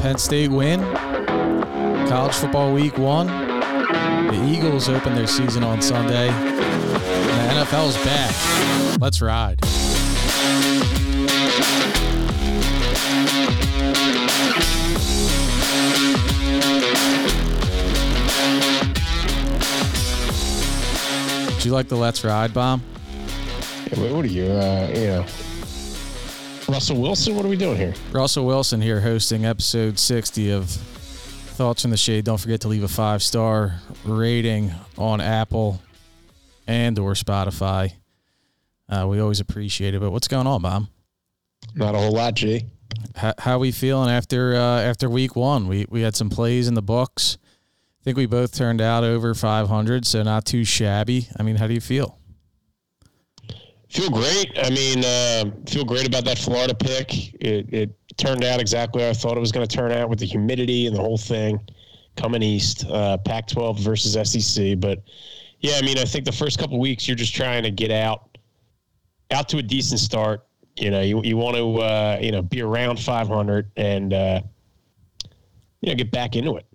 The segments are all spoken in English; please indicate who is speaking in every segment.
Speaker 1: Penn State win. College football week one. The Eagles open their season on Sunday. And the NFL's back. Let's ride. Do you like the Let's Ride bomb?
Speaker 2: What are you, uh, you know, Russell Wilson? What are we doing here?
Speaker 1: Russell Wilson here hosting episode 60 of Thoughts from the Shade. Don't forget to leave a five star rating on Apple and or Spotify. Uh, we always appreciate it. But what's going on, Bob?
Speaker 2: Not a whole lot, G.
Speaker 1: How, how we feeling after uh, after week one? We we had some plays in the books. I think we both turned out over 500, so not too shabby. I mean, how do you feel?
Speaker 2: Feel great. I mean, uh, feel great about that Florida pick. It, it turned out exactly how I thought it was going to turn out with the humidity and the whole thing coming east, uh, Pac 12 versus SEC. But yeah, I mean, I think the first couple weeks you're just trying to get out, out to a decent start. You know, you, you want to, uh, you know, be around 500 and, uh, you know, get back into it.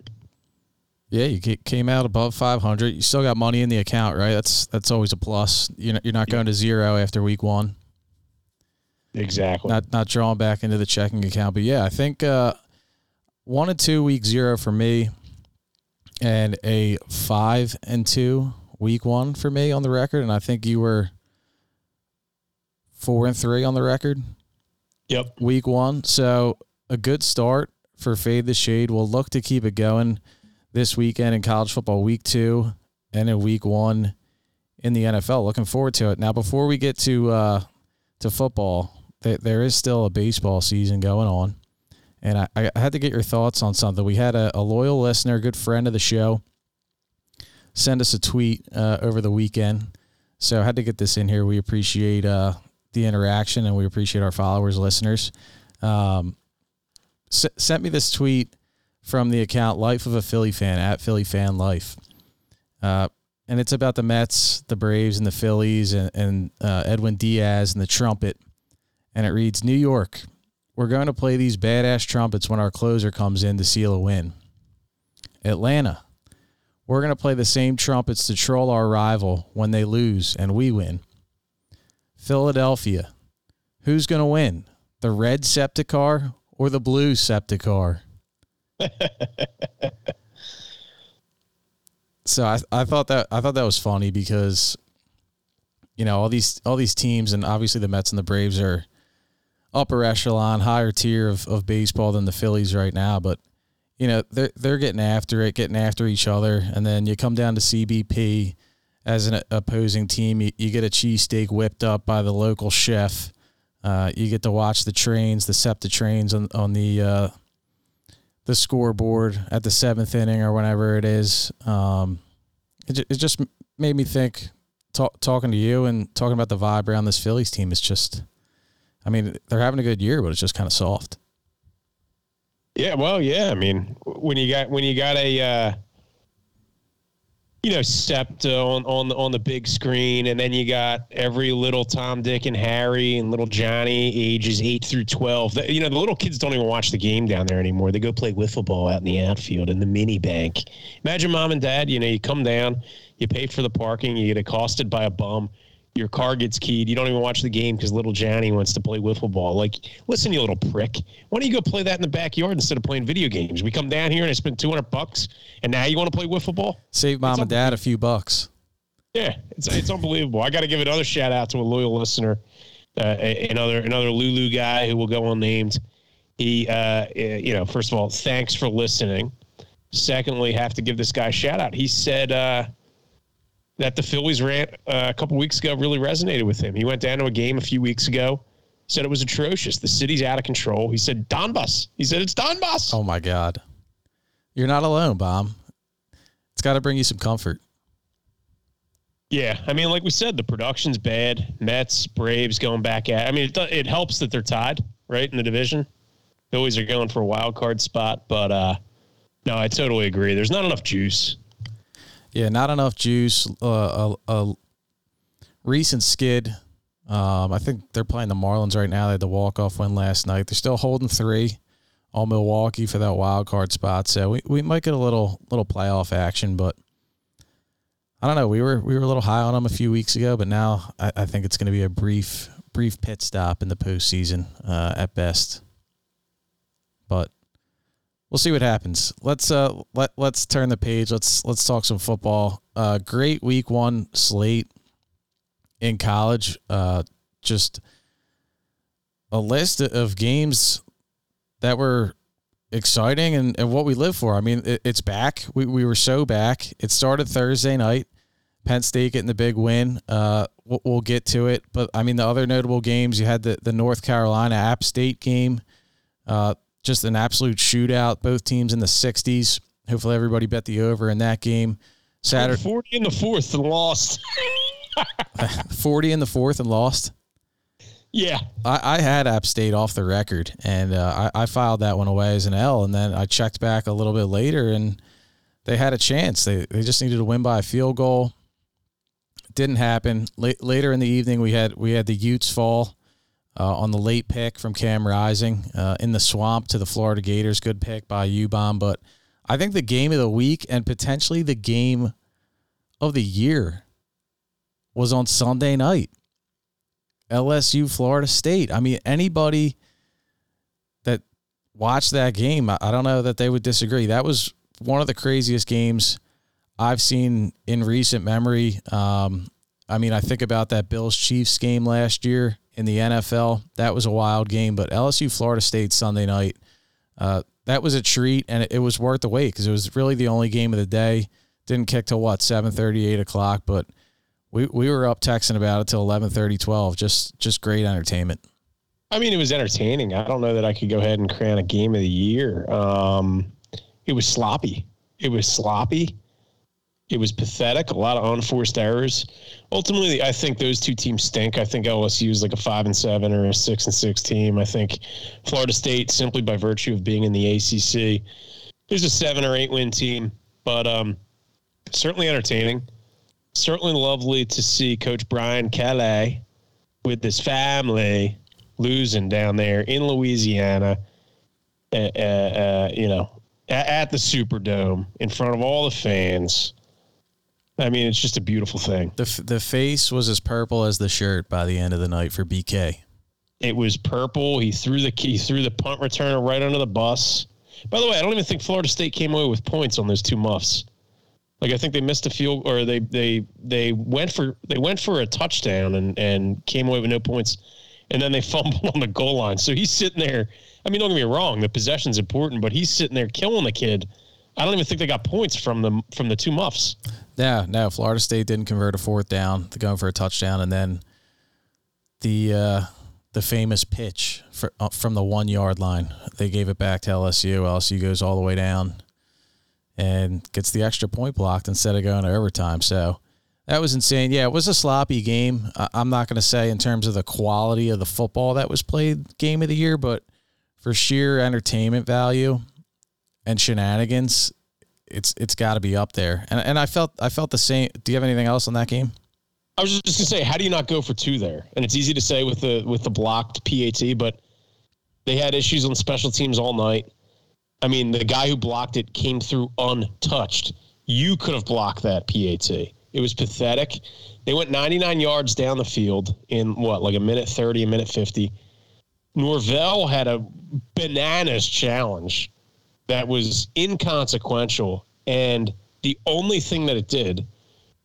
Speaker 1: Yeah, you came out above 500. You still got money in the account, right? That's that's always a plus. You're not, you're not going to zero after week one.
Speaker 2: Exactly.
Speaker 1: Not not drawing back into the checking account, but yeah, I think uh, one and two week zero for me, and a five and two week one for me on the record, and I think you were four and three on the record.
Speaker 2: Yep.
Speaker 1: Week one, so a good start for Fade the Shade. We'll look to keep it going this weekend in college football, week two, and in week one in the NFL. Looking forward to it. Now, before we get to uh, to football, th- there is still a baseball season going on, and I, I had to get your thoughts on something. We had a, a loyal listener, a good friend of the show, send us a tweet uh, over the weekend. So I had to get this in here. We appreciate uh, the interaction and we appreciate our followers, listeners. Um, s- sent me this tweet from the account Life of a Philly Fan at Philly Fan Life. Uh, and it's about the Mets, the Braves, and the Phillies, and, and uh, Edwin Diaz and the trumpet. And it reads New York, we're going to play these badass trumpets when our closer comes in to seal a win. Atlanta, we're going to play the same trumpets to troll our rival when they lose and we win. Philadelphia, who's going to win? The red SEPTA car or the blue SEPTA car? so I, I thought that I thought that was funny because you know all these all these teams and obviously the Mets and the Braves are upper echelon, higher tier of, of baseball than the Phillies right now, but you know they're they're getting after it, getting after each other, and then you come down to CBP as an opposing team, you, you get a cheesesteak whipped up by the local chef. Uh, you get to watch the trains, the SEPTA trains on on the uh, the scoreboard at the seventh inning or whenever it is. Um, it, it just made me think, talk, talking to you and talking about the vibe around this Phillies team is just, I mean, they're having a good year, but it's just kind of soft.
Speaker 2: Yeah, well, yeah. I mean, when you got when you got a uh, you know, SEPTA on on the on the big screen, and then you got every little Tom, Dick, and Harry, and little Johnny, ages eight through twelve. The, you know, the little kids don't even watch the game down there anymore. They go play wiffle ball out in the outfield in the mini bank. Imagine mom and dad. You know, you come down, you pay for the parking, you get accosted by a bum your car gets keyed. You don't even watch the game because little Johnny wants to play wiffle ball. Like, listen, you little prick. Why don't you go play that in the backyard instead of playing video games? We come down here and I spend 200 bucks, and now you want to play wiffle ball?
Speaker 1: Save mom it's and dad a few bucks.
Speaker 2: Yeah, it's, it's unbelievable. I got to give another shout out to a loyal listener, uh, another another Lulu guy who will go unnamed. He, uh, you know, first of all, thanks for listening. Secondly, have to give this guy a shout out. He said, uh, that the Phillies rant uh, a couple weeks ago really resonated with him. He went down to a game a few weeks ago, said it was atrocious. The city's out of control. He said Donbus. He said it's Donbus.
Speaker 1: Oh my God, you're not alone, Bob. It's got to bring you some comfort.
Speaker 2: Yeah, I mean, like we said, the production's bad. Mets, Braves going back at. I mean, it, it helps that they're tied right in the division. Phillies are going for a wild card spot, but uh, no, I totally agree. There's not enough juice.
Speaker 1: Yeah, not enough juice. Uh, a, a, recent skid. Um, I think they're playing the Marlins right now. They had the walk off win last night. They're still holding three on Milwaukee for that wild card spot. So we, we might get a little little playoff action, but I don't know. We were we were a little high on them a few weeks ago, but now I, I think it's going to be a brief brief pit stop in the postseason uh, at best. But we'll see what happens. Let's uh let let's turn the page. Let's let's talk some football. Uh, great week one slate in college. Uh, just a list of games that were exciting and, and what we live for. I mean, it, it's back. We, we were so back. It started Thursday night. Penn State getting the big win. Uh, we'll, we'll, get to it. But I mean, the other notable games, you had the, the North Carolina App State game, uh, just an absolute shootout. Both teams in the 60s. Hopefully, everybody bet the over in that game.
Speaker 2: Saturday, 40 in the fourth and lost.
Speaker 1: 40 in the fourth and lost.
Speaker 2: Yeah,
Speaker 1: I, I, had App State off the record, and uh, I, I, filed that one away as an L, and then I checked back a little bit later, and they had a chance. They they just needed to win by a field goal. Didn't happen. later in the evening, we had we had the Utes fall uh, on the late pick from Cam Rising uh, in the swamp to the Florida Gators. Good pick by U Bomb, but I think the game of the week and potentially the game of the year was on Sunday night. LSU Florida State. I mean, anybody that watched that game, I don't know that they would disagree. That was one of the craziest games I've seen in recent memory. Um, I mean, I think about that Bills Chiefs game last year in the NFL. That was a wild game, but LSU Florida State Sunday night, uh, that was a treat, and it, it was worth the wait because it was really the only game of the day. Didn't kick till what seven thirty, eight o'clock, but we we were up texting about it till 11, 30, 12. Just just great entertainment.
Speaker 2: I mean, it was entertaining. I don't know that I could go ahead and crown a game of the year. Um, it was sloppy. It was sloppy. It was pathetic. A lot of unforced errors. Ultimately, I think those two teams stink. I think LSU is like a five and seven or a six and six team. I think Florida State, simply by virtue of being in the ACC, is a seven or eight win team. But um, certainly entertaining certainly lovely to see Coach Brian Kelly with his family losing down there in Louisiana. Uh, uh, uh, you know, at, at, the Superdome in front of all the fans. I mean, it's just a beautiful thing.
Speaker 1: The the face was as purple as the shirt by the end of the night for BK.
Speaker 2: It was purple. He threw the he threw the punt returner right under the bus. By the way, I don't even think Florida State came away with points on those two muffs. Like I think they missed a field, or they they they went for they went for a touchdown and and came away with no points, and then they fumbled on the goal line. So he's sitting there. I mean, don't get me wrong, the possession's important, but he's sitting there killing the kid. I don't even think they got points from the from the two muffs.
Speaker 1: Yeah, no. Florida State didn't convert a fourth down They're going for a touchdown, and then the uh, the famous pitch for, uh, from the one yard line. They gave it back to LSU. LSU goes all the way down and gets the extra point blocked instead of going to overtime. So that was insane. Yeah, it was a sloppy game. I'm not going to say in terms of the quality of the football that was played game of the year, but for sheer entertainment value and shenanigans, it's it's got to be up there. And and I felt I felt the same. Do you have anything else on that game?
Speaker 2: I was just gonna say, how do you not go for two there? And it's easy to say with the with the blocked PAT, but they had issues on special teams all night. I mean, the guy who blocked it came through untouched. You could have blocked that PAT. It was pathetic. They went 99 yards down the field in what, like a minute 30, a minute 50. Norvell had a bananas challenge that was inconsequential. And the only thing that it did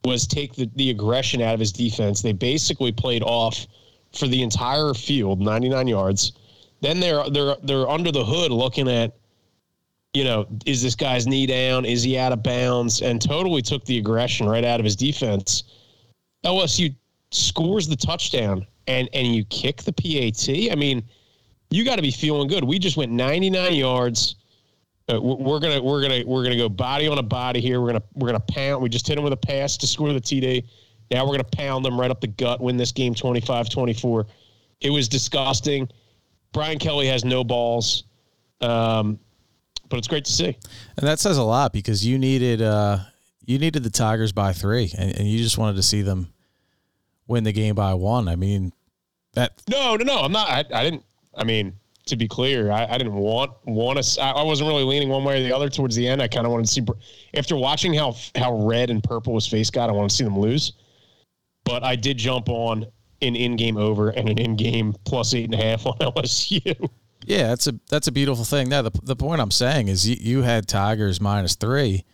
Speaker 2: was take the, the aggression out of his defense. They basically played off for the entire field, 99 yards. Then they're they're they're under the hood looking at you know, is this guy's knee down? Is he out of bounds? And totally took the aggression right out of his defense. LSU scores the touchdown and and you kick the PAT. I mean, you got to be feeling good. We just went 99 yards. Uh, we're gonna we're gonna we're gonna go body on a body here. We're gonna we're gonna pound. We just hit him with a pass to score the TD. Now we're gonna pound them right up the gut, win this game 25-24. It was disgusting. Brian Kelly has no balls. Um, but it's great to see.
Speaker 1: And that says a lot because you needed uh, you needed the Tigers by three, and, and you just wanted to see them win the game by one. I mean, that
Speaker 2: no, no, no. I'm not. I, I didn't. I mean, To be clear, I, I didn't want want to. I wasn't really leaning one way or the other towards the end. I kind of wanted to see after watching how how red and purple his face got. I want to see them lose. But I did jump on an in-game over and an in-game plus eight and a half on LSU.
Speaker 1: Yeah, that's a that's a beautiful thing. Now the the point I'm saying is you, you had Tigers minus three,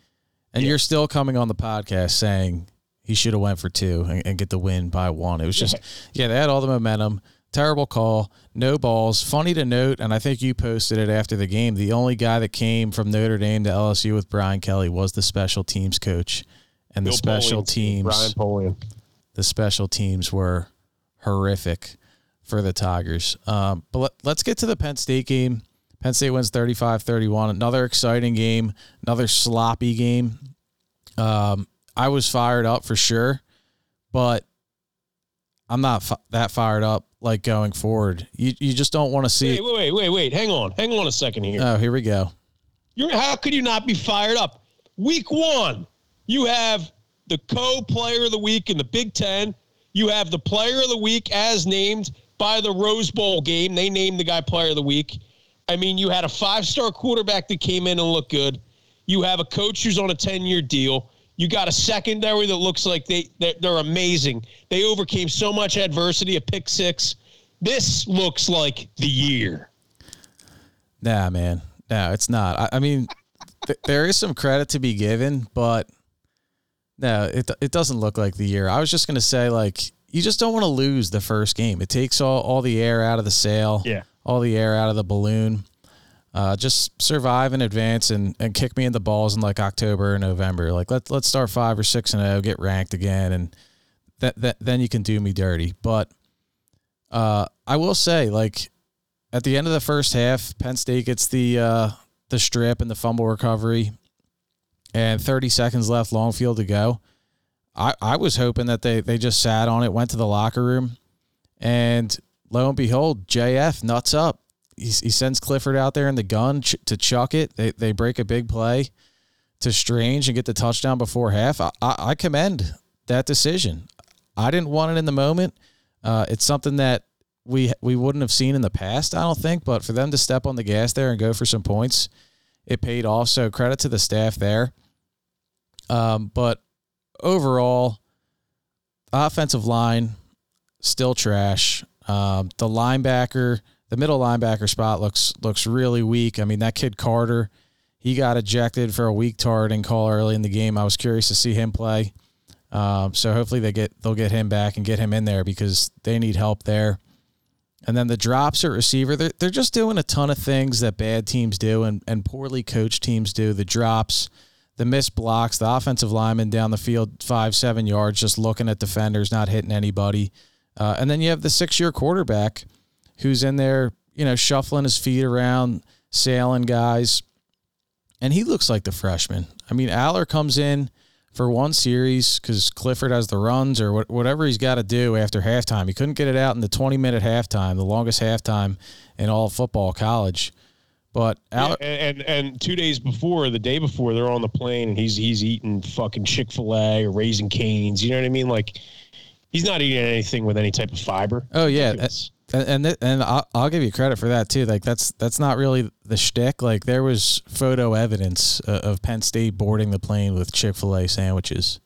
Speaker 1: and yeah. you're still coming on the podcast saying he should have went for two and, and, get the win by one. It was just yeah, they had all the momentum. Terrible call, no balls. Funny to note, and I think you posted it after the game. The only guy that came from Notre Dame to LSU with Brian Kelly was the special teams coach, and Bill the special teams.
Speaker 2: Brian Polian.
Speaker 1: The special teams were horrific for the Tigers. Um, but let, us get to the Penn State game. Penn State wins 35 31. Another exciting game, another sloppy game. Um, I was fired up for sure, but I'm not f- that fired up like going forward. You, you just don't want to see.
Speaker 2: Wait, wait, wait, wait, wait. Hang on. Hang on a second here.
Speaker 1: Oh, here we go.
Speaker 2: You're, how could you not be fired up? Week one, you have the co player of the week in the Big Ten. You have the player of the week as named by the Rose Bowl game. They named the guy player of the week. I mean, you had a five star quarterback that came in and looked good. You have a coach who's on a 10 year deal. You got a secondary that looks like they they're, they're, amazing. They overcame so much adversity, a pick six. This looks like the year.
Speaker 1: Nah, man. No, it's not. I, I mean, th- there is some credit to be given, but no, it it doesn't look like the year. I was just gonna say, like, you just don't want to lose the first game. It takes all, all the air out of the sail,
Speaker 2: yeah,
Speaker 1: all the air out of the balloon. Uh, just survive in advance and, and kick me in the balls in like October or November. Like let let's start five or six and zero, get ranked again, and that, that then you can do me dirty. But uh, I will say, like at the end of the first half, Penn State gets the uh, the strip and the fumble recovery, and 30 seconds left, long field to go. I, I was hoping that they, they just sat on it, went to the locker room, and lo and behold, JF nuts up. He, he sends Clifford out there in the gun ch- to chuck it. They, they break a big play to Strange and get the touchdown before half. I, I, I commend that decision. I didn't want it in the moment. Uh, it's something that we we wouldn't have seen in the past, I don't think. But for them to step on the gas there and go for some points, it paid off. So credit to the staff there. Um, but overall, offensive line still trash. Um, the linebacker, the middle linebacker spot looks looks really weak. I mean, that kid Carter, he got ejected for a weak targeting call early in the game. I was curious to see him play. Um, so hopefully they get they'll get him back and get him in there because they need help there. And then the drops at receiver, they're, they're just doing a ton of things that bad teams do and, and poorly coached teams do. The drops, the missed blocks, the offensive lineman down the field five, seven yards, just looking at defenders, not hitting anybody. Uh, and then you have the six year quarterback who's in there, you know, shuffling his feet around, sailing guys. And he looks like the freshman. I mean, Allar comes in for one series because Clifford has the runs or whatever he's got to do after halftime. He couldn't get it out in the 20 minute halftime, the longest halftime in all football college. But
Speaker 2: yeah, and, and, and two days before, the day before, they're on the plane and he's he's eating fucking Chick Fil A or Raising Canes. You know what I mean? Like he's not eating anything with any type of fiber.
Speaker 1: Oh yeah, and and, and I'll, I'll, give you credit for that too. Like that's that's not really the shtick. Like there was photo evidence uh, of Penn State boarding the plane with Chick Fil A sandwiches.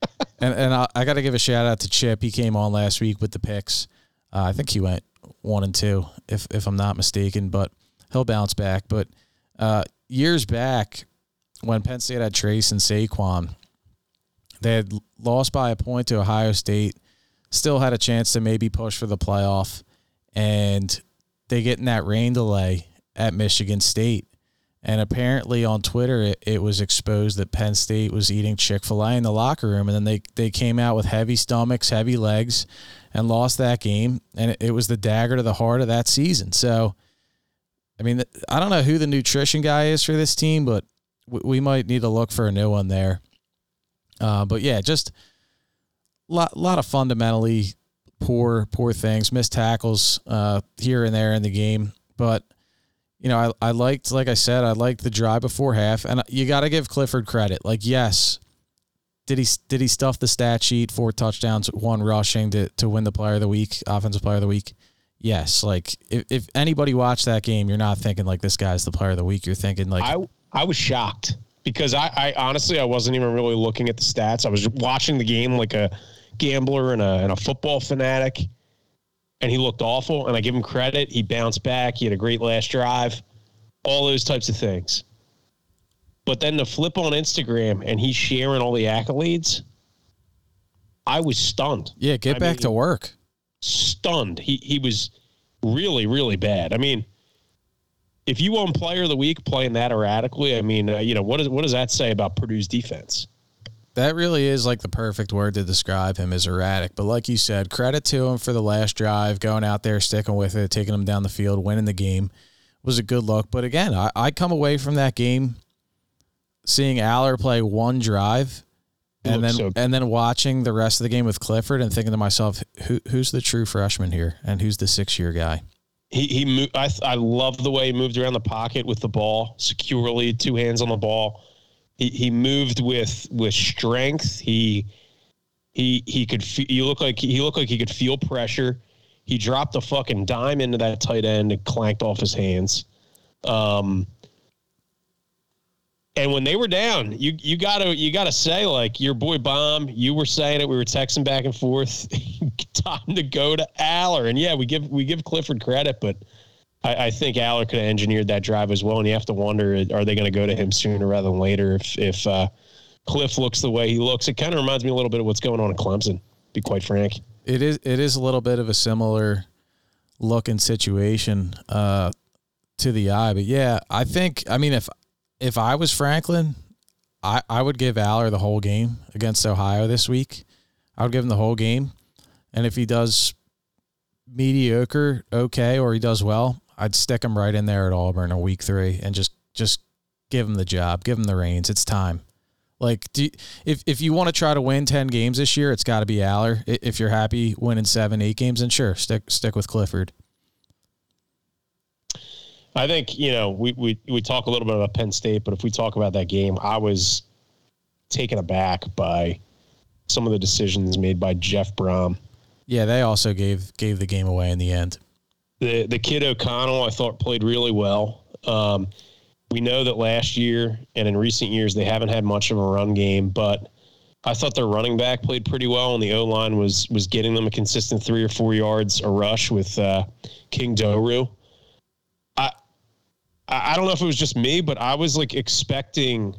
Speaker 1: and and I, I got to give a shout out to Chip. He came on last week with the picks. Uh, I think he went one and two, if if I'm not mistaken. But he'll bounce back. But uh, years back, when Penn State had Trace and Saquon, they had lost by a point to Ohio State, still had a chance to maybe push for the playoff, and they get in that rain delay at Michigan State. And apparently on Twitter, it, it was exposed that Penn State was eating Chick fil A in the locker room. And then they, they came out with heavy stomachs, heavy legs, and lost that game. And it, it was the dagger to the heart of that season. So, I mean, I don't know who the nutrition guy is for this team, but we might need to look for a new one there. Uh, but yeah, just a lot, lot of fundamentally poor, poor things, missed tackles uh, here and there in the game. But you know, I, I liked, like I said, I liked the drive before half, and you got to give Clifford credit. Like, yes, did he did he stuff the stat sheet? Four touchdowns, one rushing to to win the Player of the Week, Offensive Player of the Week. yes, like if, if anybody watched that game, you're not thinking like this guy's the player of the week. You're thinking like
Speaker 2: I I was shocked because I, I honestly I wasn't even really looking at the stats. I was watching the game like a gambler and a and a football fanatic, and he looked awful. And I give him credit. He bounced back. He had a great last drive. All those types of things. But then the flip on Instagram and he's sharing all the accolades. I was stunned.
Speaker 1: yeah, get
Speaker 2: I
Speaker 1: back
Speaker 2: mean-
Speaker 1: to work.
Speaker 2: Stunned. He he was really really bad. I mean, if you won Player of the Week playing that erratically, I mean, uh, you know what does what does that say about Purdue's defense?
Speaker 1: That really is like the perfect word to describe him as erratic. But like you said, credit to him for the last drive, going out there, sticking with it, taking him down the field, winning the game was a good look. But again, I, I come away from that game seeing Allar play one drive and then
Speaker 2: so-
Speaker 1: and then watching the rest of the game with Clifford and thinking to myself, who who's the true freshman here and who's the six year guy?
Speaker 2: He he moved. I I love the way he moved around the pocket with the ball securely, two hands on the ball. He he moved with with strength. He he he could. Fe- you look like he looked like he could feel pressure. He dropped a fucking dime into that tight end and clanked off his hands. Um, and when they were down, you you gotta you gotta say like your boy Bomb. You were saying it. We were texting back and forth. Time to go to Allar, and yeah, we give we give Clifford credit, but I, I think Allar could have engineered that drive as well. And you have to wonder, are they going to go to him sooner rather than later? If if uh, Cliff looks the way he looks, it kind of reminds me a little bit of what's going on in Clemson. Be quite frank.
Speaker 1: It is it is a little bit of a similar looking situation uh, to the eye, but yeah, I think I mean if if I was Franklin, I I would give Allar the whole game against Ohio this week. I would give him the whole game, and if he does mediocre, okay, or he does well, I'd stick him right in there at Auburn in week three and just just give him the job, give him the reins. It's time. Like, do you, if if you want to try to win ten games this year, it's got to be Allar. If you're happy winning seven, eight games, then sure, stick stick with Clifford.
Speaker 2: I think you know we we we talk a little bit about Penn State, but if we talk about that game, I was taken aback by some of the decisions made by Jeff Brohm.
Speaker 1: Yeah, they also gave gave the game away in the end.
Speaker 2: The the kid O'Connell, I thought played really well. Um, we know that last year and in recent years they haven't had much of a run game, but I thought their running back played pretty well, and the O line was was getting them a consistent three or four yards a rush with uh, King Doerue. I I don't know if it was just me, but I was like expecting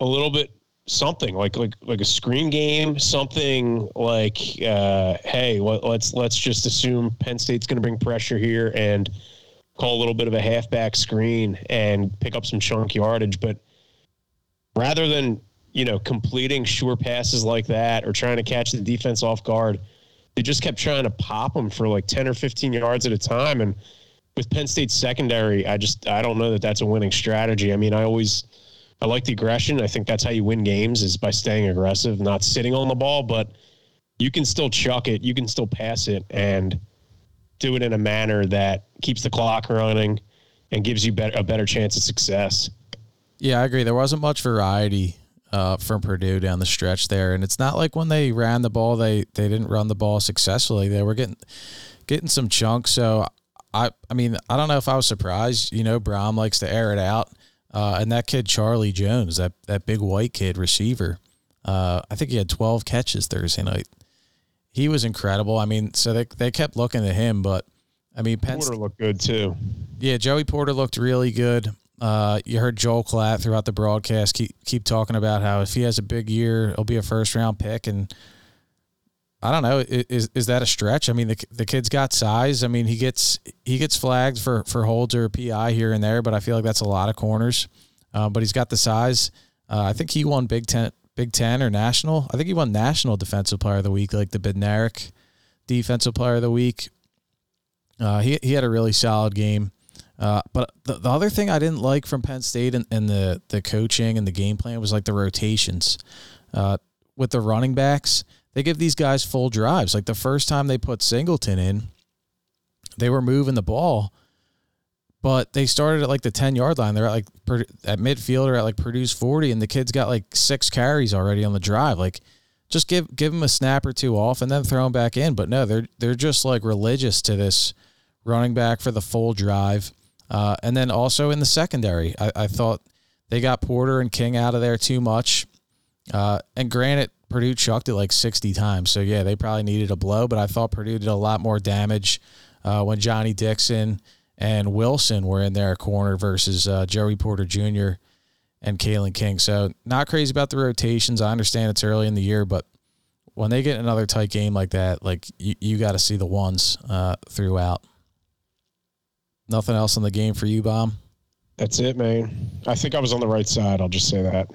Speaker 2: a little bit something like like like a screen game, something like uh, hey, let, let's let's just assume Penn State's going to bring pressure here and call a little bit of a halfback screen and pick up some chunk yardage, but rather than you know completing sure passes like that or trying to catch the defense off guard, they just kept trying to pop them for like ten or fifteen yards at a time and. With Penn State's secondary, I just I don't know that that's a winning strategy. I mean, I always I like the aggression. I think that's how you win games is by staying aggressive, not sitting on the ball, but you can still chuck it, you can still pass it and do it in a manner that keeps the clock running and gives you bet- a better chance of success.
Speaker 1: Yeah, I agree. There wasn't much variety uh, from Purdue down the stretch there, and it's not like when they ran the ball, they they didn't run the ball successfully. They were getting getting some chunks. So I I mean I don't know if I was surprised. You know, Brohm likes to air it out, uh, and that kid Charlie Jones, that that big white kid receiver, uh, I think he had twelve catches Thursday night. He was incredible. I mean, so they they kept looking at him, but I mean, Penn
Speaker 2: Porter looked good too.
Speaker 1: yeah, Joey Porter looked really good. Uh, you heard Joel Klatt throughout the broadcast keep keep talking about how if he has a big year, he'll be a first round pick. And I don't know, is is that a stretch? I mean, the the kid's got size. I mean, he gets he gets flagged for for holds or PI here and there, but I feel like that's a lot of corners. Uh, but he's got the size. Uh, I think he won Big Ten Big Ten or national. I think he won national defensive player of the week, like the Bednarik defensive player of the week. Uh, he he had a really solid game. Uh, but the, the other thing I didn't like from Penn State and, and the the coaching and the game plan was like the rotations. Uh, with the running backs, they give these guys full drives. Like the first time they put Singleton in, they were moving the ball, but they started at like the ten yard line. They're at like at midfield or at like Purdue's forty, and the kids got like six carries already on the drive. Like just give give them a snap or two off and then throw them back in. But no, they're they're just like religious to this running back for the full drive. Uh, and then also in the secondary, I, I, thought they got Porter and King out of there too much. Uh, and granted, Purdue chucked it like 60 times. So, yeah, they probably needed a blow, but I thought Purdue did a lot more damage uh, when Johnny Dixon and Wilson were in their corner versus uh, Joey Porter Jr and Kalen King. So not crazy about the rotations. I understand it's early in the year, but when they get another tight game like that, like you, you got to see the ones uh, throughout. Nothing else in the game for you, Bomb?
Speaker 2: That's it, man. I think I was on the right side. I'll just say that.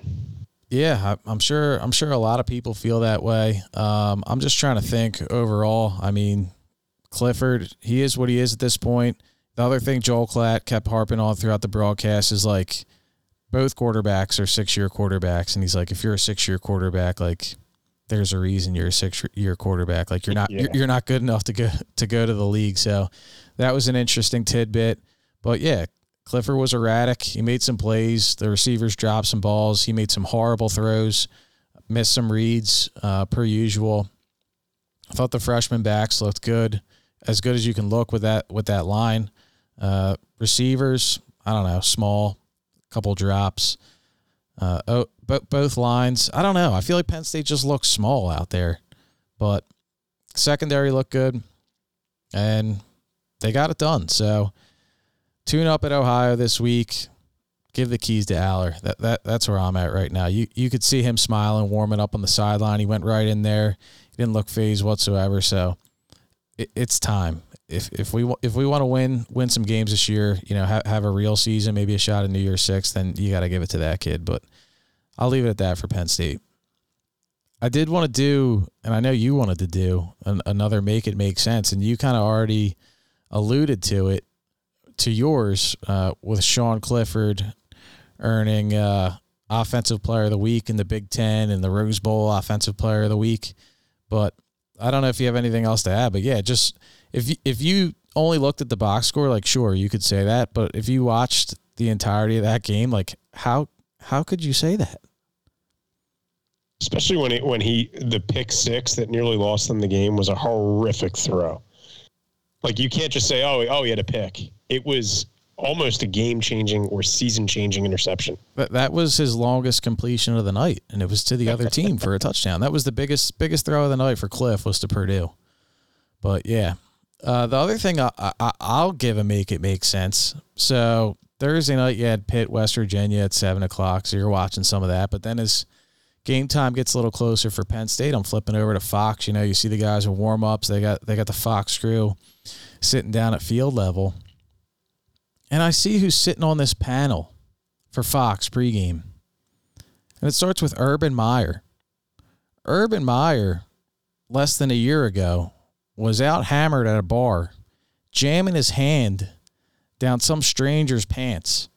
Speaker 1: Yeah, I, am sure. I'm sure a lot of people feel that way. Um, I'm just trying to think overall. I mean, Clifford, he is what he is at this point. The other thing Joel Klatt kept harping on throughout the broadcast is like both quarterbacks are six year quarterbacks, and he's like, if you're a six year quarterback, like there's a reason you're a six year quarterback. Like you're not yeah. you're, you're not good enough to go to go to the league. So that was an interesting tidbit. But yeah, Clifford was erratic. He made some plays. The receivers dropped some balls. He made some horrible throws, missed some reads uh, per usual. I thought the freshman backs looked good, as good as you can look with that with that line. Uh, receivers, I don't know, small, couple drops. Uh, oh, but both lines. I don't know. I feel like Penn State just looks small out there, but secondary looked good, and they got it done. So tune up at Ohio this week. Give the keys to Allar. That that that's where I'm at right now. You you could see him smiling, warming up on the sideline. He went right in there. He didn't look phased whatsoever. So it, it's time if if we if we want to win win some games this year, you know, have, have a real season, maybe a shot at New Year's Six, then you got to give it to that kid. But I'll leave it at that for Penn State. I did want to do, and I know you wanted to do an, another make it make sense, and you kind of already alluded to it to yours uh, with Sean Clifford earning uh, Offensive Player of the Week in the Big Ten and the Rose Bowl Offensive Player of the Week. But I don't know if you have anything else to add, but yeah, just if you, if you only looked at the box score, like sure you could say that, but if you watched the entirety of that game, like how how could you say that?
Speaker 2: Especially when it when he the pick six that nearly lost them the game was a horrific throw. Like you can't just say, oh, oh, he had a pick. It was almost a game changing or season changing interception.
Speaker 1: But that was his longest completion of the night, and it was to the other team for a touchdown. That was the biggest biggest throw of the night for Cliff was to Purdue. But yeah, uh, the other thing I, I, will give a make it make sense. So Thursday night you had Pitt, West Virginia at seven o'clock. So you're watching some of that. But then as game time gets a little closer for Penn State, I'm flipping over to Fox. You know, you see the guys with warm ups. They got they got the Fox crew sitting down at field level, and I see who's sitting on this panel for Fox pregame, and it starts with Urban Meyer. Urban Meyer, less than a year ago, was out hammered at a bar, jamming his hand down some stranger's pants.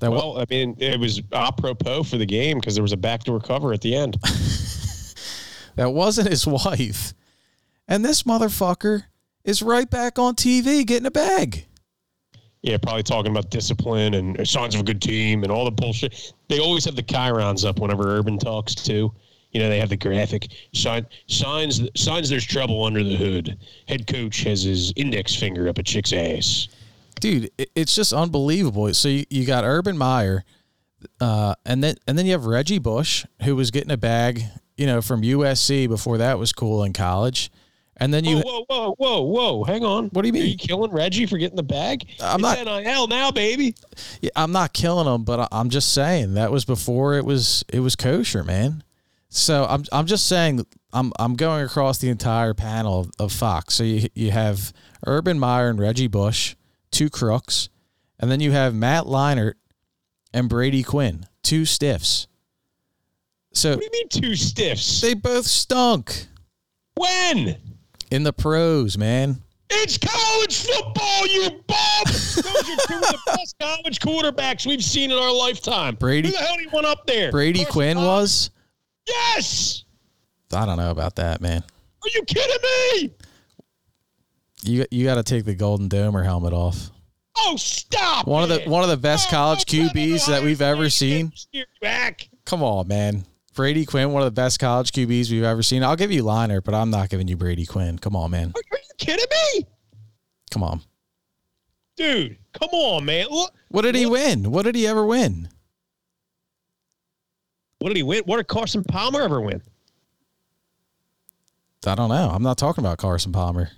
Speaker 2: That well, w- I mean, it was apropos for the game because there was a backdoor cover at the end.
Speaker 1: that wasn't his wife. And this motherfucker is right back on TV getting a bag.
Speaker 2: Yeah, probably talking about discipline and signs of a good team and all the bullshit. They always have the chyrons up whenever Urban talks too. You know, they have the graphic sign, signs signs there's trouble under the hood. Head coach has his index finger up a chick's ass.
Speaker 1: Dude, it's just unbelievable. So you, you got Urban Meyer, uh, and then and then you have Reggie Bush, who was getting a bag, you know, from USC before that was cool in college. And then you
Speaker 2: whoa, whoa, whoa, whoa, whoa, hang on.
Speaker 1: What do you mean? Are
Speaker 2: you killing Reggie for getting the bag? I'm it's not NIL now, baby.
Speaker 1: I'm not killing him, but I'm just saying that was before it was it was kosher, man. So I'm I'm just saying I'm I'm going across the entire panel of, of Fox. So you you have Urban Meyer and Reggie Bush, two crooks, and then you have Matt Leinart and Brady Quinn, two stiffs. So
Speaker 2: what do you mean two stiffs?
Speaker 1: They both stunk.
Speaker 2: When?
Speaker 1: In the pros, man.
Speaker 2: It's college football, you bum! Those are two of the best college quarterbacks we've seen in our lifetime.
Speaker 1: Brady,
Speaker 2: Who the hell you want up there?
Speaker 1: Brady Carson Quinn was.
Speaker 2: Yes.
Speaker 1: I don't know about that, man.
Speaker 2: Are you kidding me?
Speaker 1: You you got to take the Golden Domer helmet off.
Speaker 2: Oh, stop!
Speaker 1: One of the one of the best oh, college QBs that we've ever seen. Back. Come on, man. Brady Quinn, one of the best college QBs we've ever seen. I'll give you Leinart, but I'm not giving you Brady Quinn. Come on, man.
Speaker 2: Are you kidding me?
Speaker 1: Come on.
Speaker 2: Dude, come on, man. Look,
Speaker 1: What did he win? What did he ever win?
Speaker 2: what did he win? What did Carson Palmer ever win?
Speaker 1: I don't know. I'm not talking about Carson Palmer.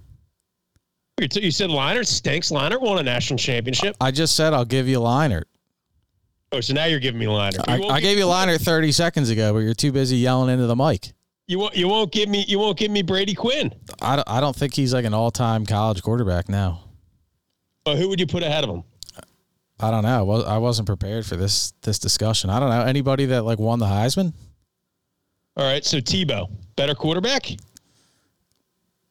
Speaker 2: You said Leinart stinks. Leinart won a national championship.
Speaker 1: I just said I'll give you Leinart.
Speaker 2: Oh, so now you're giving me Leinart.
Speaker 1: I, I gave you Leinart 30 seconds ago, but you're too busy yelling into the mic.
Speaker 2: You won't. You won't give me. You won't give me Brady Quinn.
Speaker 1: I don't, I don't think he's like an all time college quarterback now.
Speaker 2: But who would you put ahead of him?
Speaker 1: I don't know. Well, I wasn't prepared for this this discussion. I don't know anybody that like won the Heisman.
Speaker 2: All right. So Tebow, better quarterback.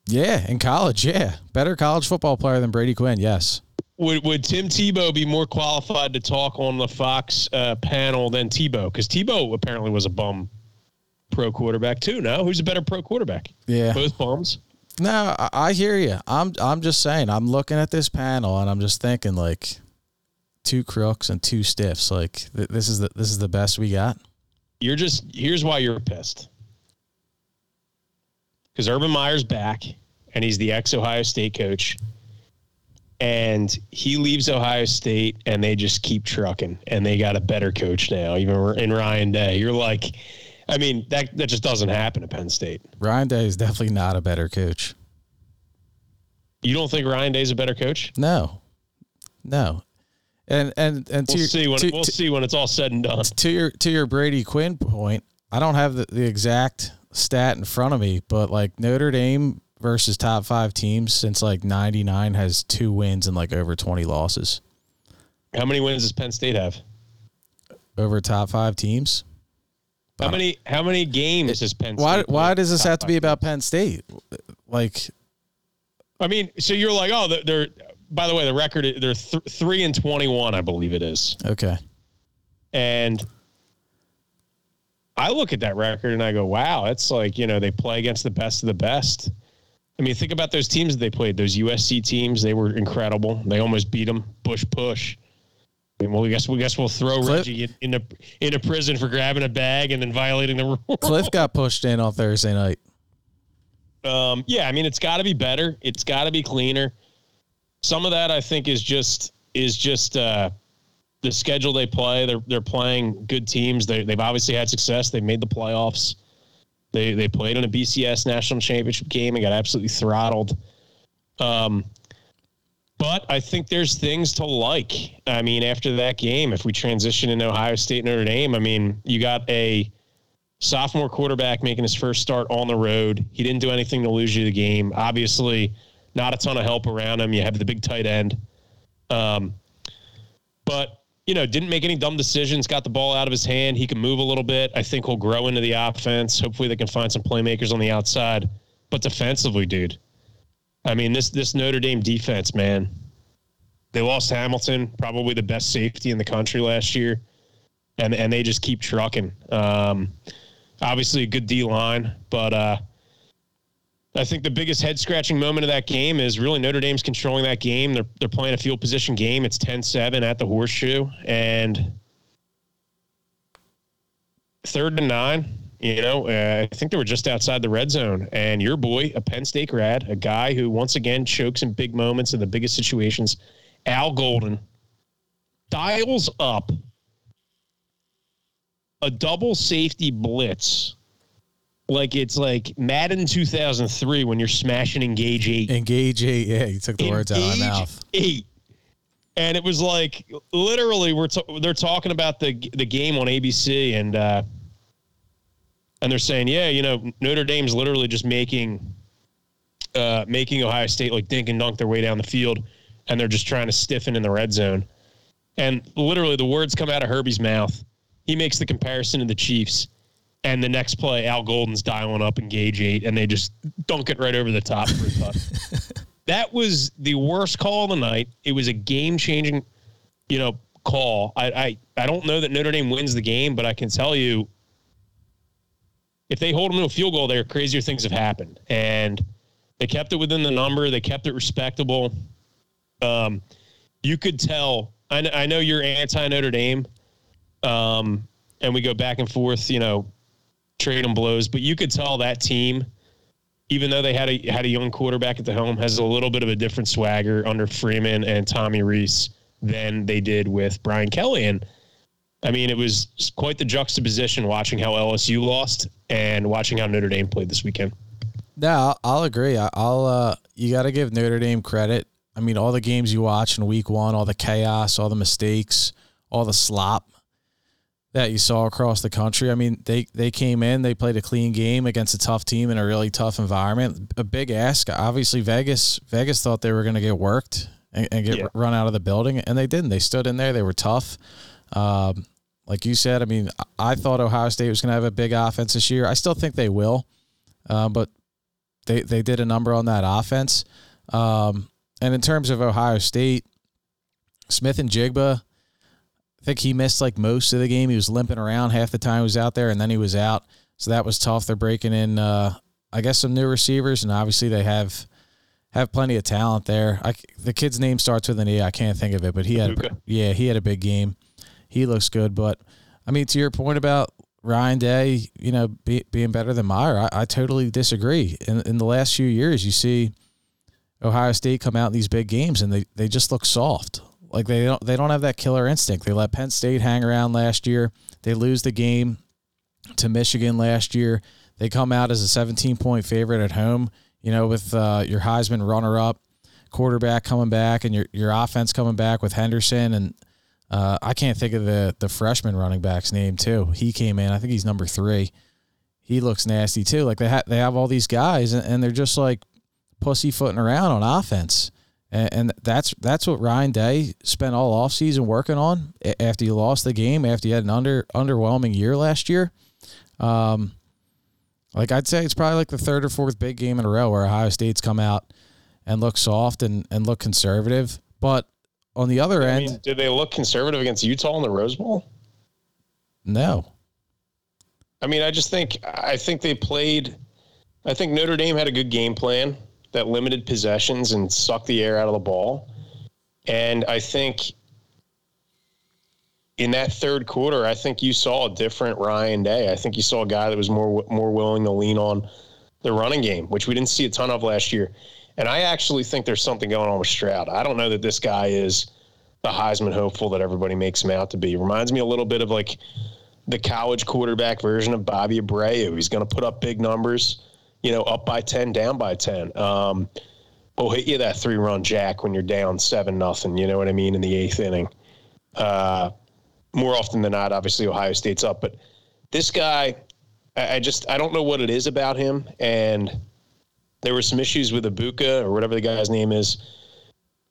Speaker 1: Yeah, in college, yeah, better college football player than Brady Quinn. Yes,
Speaker 2: Would Would Tim Tebow be more qualified to talk on the Fox uh, panel than Tebow? Because Tebow apparently was a bum pro quarterback too. No, who's a better pro quarterback?
Speaker 1: yeah.
Speaker 2: Both bums.
Speaker 1: No, I, I hear you. I'm I'm just saying. I'm looking at this panel and I'm just thinking like two crooks and two stiffs. Like th- this is the this is the best we got.
Speaker 2: You're just here's why you're pissed. Because Urban Meyer's back and he's the ex Ohio State coach. And he leaves Ohio State and they just keep trucking and they got a better coach now, even in Ryan Day. You're like, I mean, that that just doesn't happen at Penn State.
Speaker 1: Ryan Day is definitely not a better coach.
Speaker 2: You don't think Ryan Day's a better coach?
Speaker 1: No, no. And and and to
Speaker 2: We'll
Speaker 1: your,
Speaker 2: see when
Speaker 1: to,
Speaker 2: we'll
Speaker 1: to-
Speaker 2: see when it's all said and done.
Speaker 1: to your to your Brady Quinn point, I don't have the, the exact stat in front of me, but like Notre Dame versus top five teams since like '99 has two wins and like over 20 losses
Speaker 2: How many wins does Penn State have?
Speaker 1: over top five teams.
Speaker 2: How many how many games has Penn State?
Speaker 1: Why why does this have to be about Penn State? Like
Speaker 2: I mean, so you're like, oh, they're, they're by the way, the record they're th- three and twenty one, I believe it is,
Speaker 1: okay,
Speaker 2: and I look at that record and I go, wow, it's like you know they play against the best of the best. I mean, think about those teams that they played. Those USC teams, they were incredible. They almost beat them. Push, push. I mean, well, we guess we guess we'll throw
Speaker 1: Cliff-
Speaker 2: Reggie in, into into prison for grabbing a bag and then violating the rule.
Speaker 1: Cliff got pushed in on Thursday night.
Speaker 2: Um, yeah, I mean, it's got to be better. It's got to be cleaner. Some of that, I think, is just is just uh, the schedule they play. They're they're playing good teams. They they've obviously had success. They made the playoffs. They they played in a BCS national championship game and got absolutely throttled. Um, but I think there's things to like. I mean, after that game, if we transition in Ohio State Notre Dame, I mean, you got a sophomore quarterback making his first start on the road. He didn't do anything to lose you the game. Obviously, not a ton of help around him. You have the big tight end. Um, but, you know, didn't make any dumb decisions, got the ball out of his hand. He can move a little bit. I think he'll grow into the offense. Hopefully, they can find some playmakers on the outside. But defensively, dude, I mean, this this Notre Dame defense, man, they lost Hamilton, probably the best safety in the country last year, and and they just keep trucking. Um, obviously, a good D line, but uh, I think the biggest head scratching moment of that game is really Notre Dame's controlling that game. They're they're playing a field position game. It's 10-7 at the Horseshoe, and third and nine. You know, uh, I think they were just outside the red zone, and your boy, a Penn State grad, a guy who once again chokes in big moments in the biggest situations, Al Golden, dials up a double safety blitz like it's like Madden 2003 when you're smashing engage eight.
Speaker 1: Engage eight. Yeah, you took the words out of my mouth.
Speaker 2: Eight. And it was like literally we're t- they're talking about the the game on ABC and uh and they're saying, yeah, you know, Notre Dame's literally just making uh making Ohio State like dink and dunk their way down the field and they're just trying to stiffen in the red zone. And literally the words come out of Herbie's mouth. He makes the comparison to the Chiefs. And the next play, Al Golden's dialing up engage eight, and they just dunk it right over the top for a that was the worst call of the night. It was a game changing, you know, call. I, I I don't know that Notre Dame wins the game, but I can tell you, if they hold them to a field goal, there crazier things have happened, and they kept it within the number. They kept it respectable. Um, you could tell. I, I know you're anti Notre Dame, um, and we go back and forth. You know, trading blows, but you could tell that team, even though they had a had a young quarterback at the helm, has a little bit of a different swagger under Freeman and Tommy Rees than they did with Brian Kelly. And I mean, it was quite the juxtaposition watching how LSU lost and watching how Notre Dame played this weekend.
Speaker 1: Yeah, I'll, I'll agree. I, will uh, you got to give Notre Dame credit. I mean, all the games you watch in week one, all the chaos, all the mistakes, all the slop that you saw across the country. I mean, they they came in, they played a clean game against a tough team in a really tough environment. A big ask. Obviously, Vegas Vegas thought they were going to get worked and, and get yeah. run out of the building, and they didn't. They stood in there. They were tough. Um, like you said, I mean, I thought Ohio State was going to have a big offense this year. I still think they will, uh, but they they did a number on that offense. Um, and in terms of Ohio State, Smith-Njigba think he missed like most of the game. He was limping around half the time he was out there, and then he was out. So that was tough. They're breaking in, uh, I guess, some new receivers, and obviously they have have plenty of talent there. I, the kid's name starts with an E. I can't think of it, but he had, a, yeah, he had a big game. He looks good, but I mean, to your point about Ryan Day, you know, be, being better than Meyer, I, I totally disagree. In in the last few years, you see Ohio State come out in these big games, and they they just look soft. Like they don't they don't have that killer instinct. They let Penn State hang around last year. They lose the game to Michigan last year. They come out as a 17 point favorite at home. You know, with uh, your Heisman runner up quarterback coming back and your your offense coming back with Henderson and uh, I can't think of the the freshman running back's name too. He came in. I think he's number three. He looks nasty too. Like they have they have all these guys and, and they're just like pussyfooting around on offense. And, and that's that's what Ryan Day spent all offseason working on after he lost the game, after he had an under underwhelming year last year. Um, like I'd say it's probably like the third or fourth big game in a row where Ohio State's come out and look soft and, and look conservative. But on the other I end, mean,
Speaker 2: did they look conservative against Utah in the Rose Bowl?
Speaker 1: No.
Speaker 2: I mean, I just think I think they played. I think Notre Dame had a good game plan that limited possessions and sucked the air out of the ball. And I think in that third quarter, I think you saw a different Ryan Day. I think you saw a guy that was more more willing to lean on the running game, which we didn't see a ton of last year. And I actually think there's something going on with Stroud. I don't know that this guy is the Heisman hopeful that everybody makes him out to be. Reminds me a little bit of like the college quarterback version of Bobby Abreu. He's going to put up big numbers you know, up by 10, down by 10. Um, will hit you that three run jack when you're down seven nothing. You know what I mean in the eighth inning. Uh, more often than not, obviously Ohio State's up, but this guy, I, I, just I don't know what it is about him. And there were some issues with Abuka or whatever the guy's name is.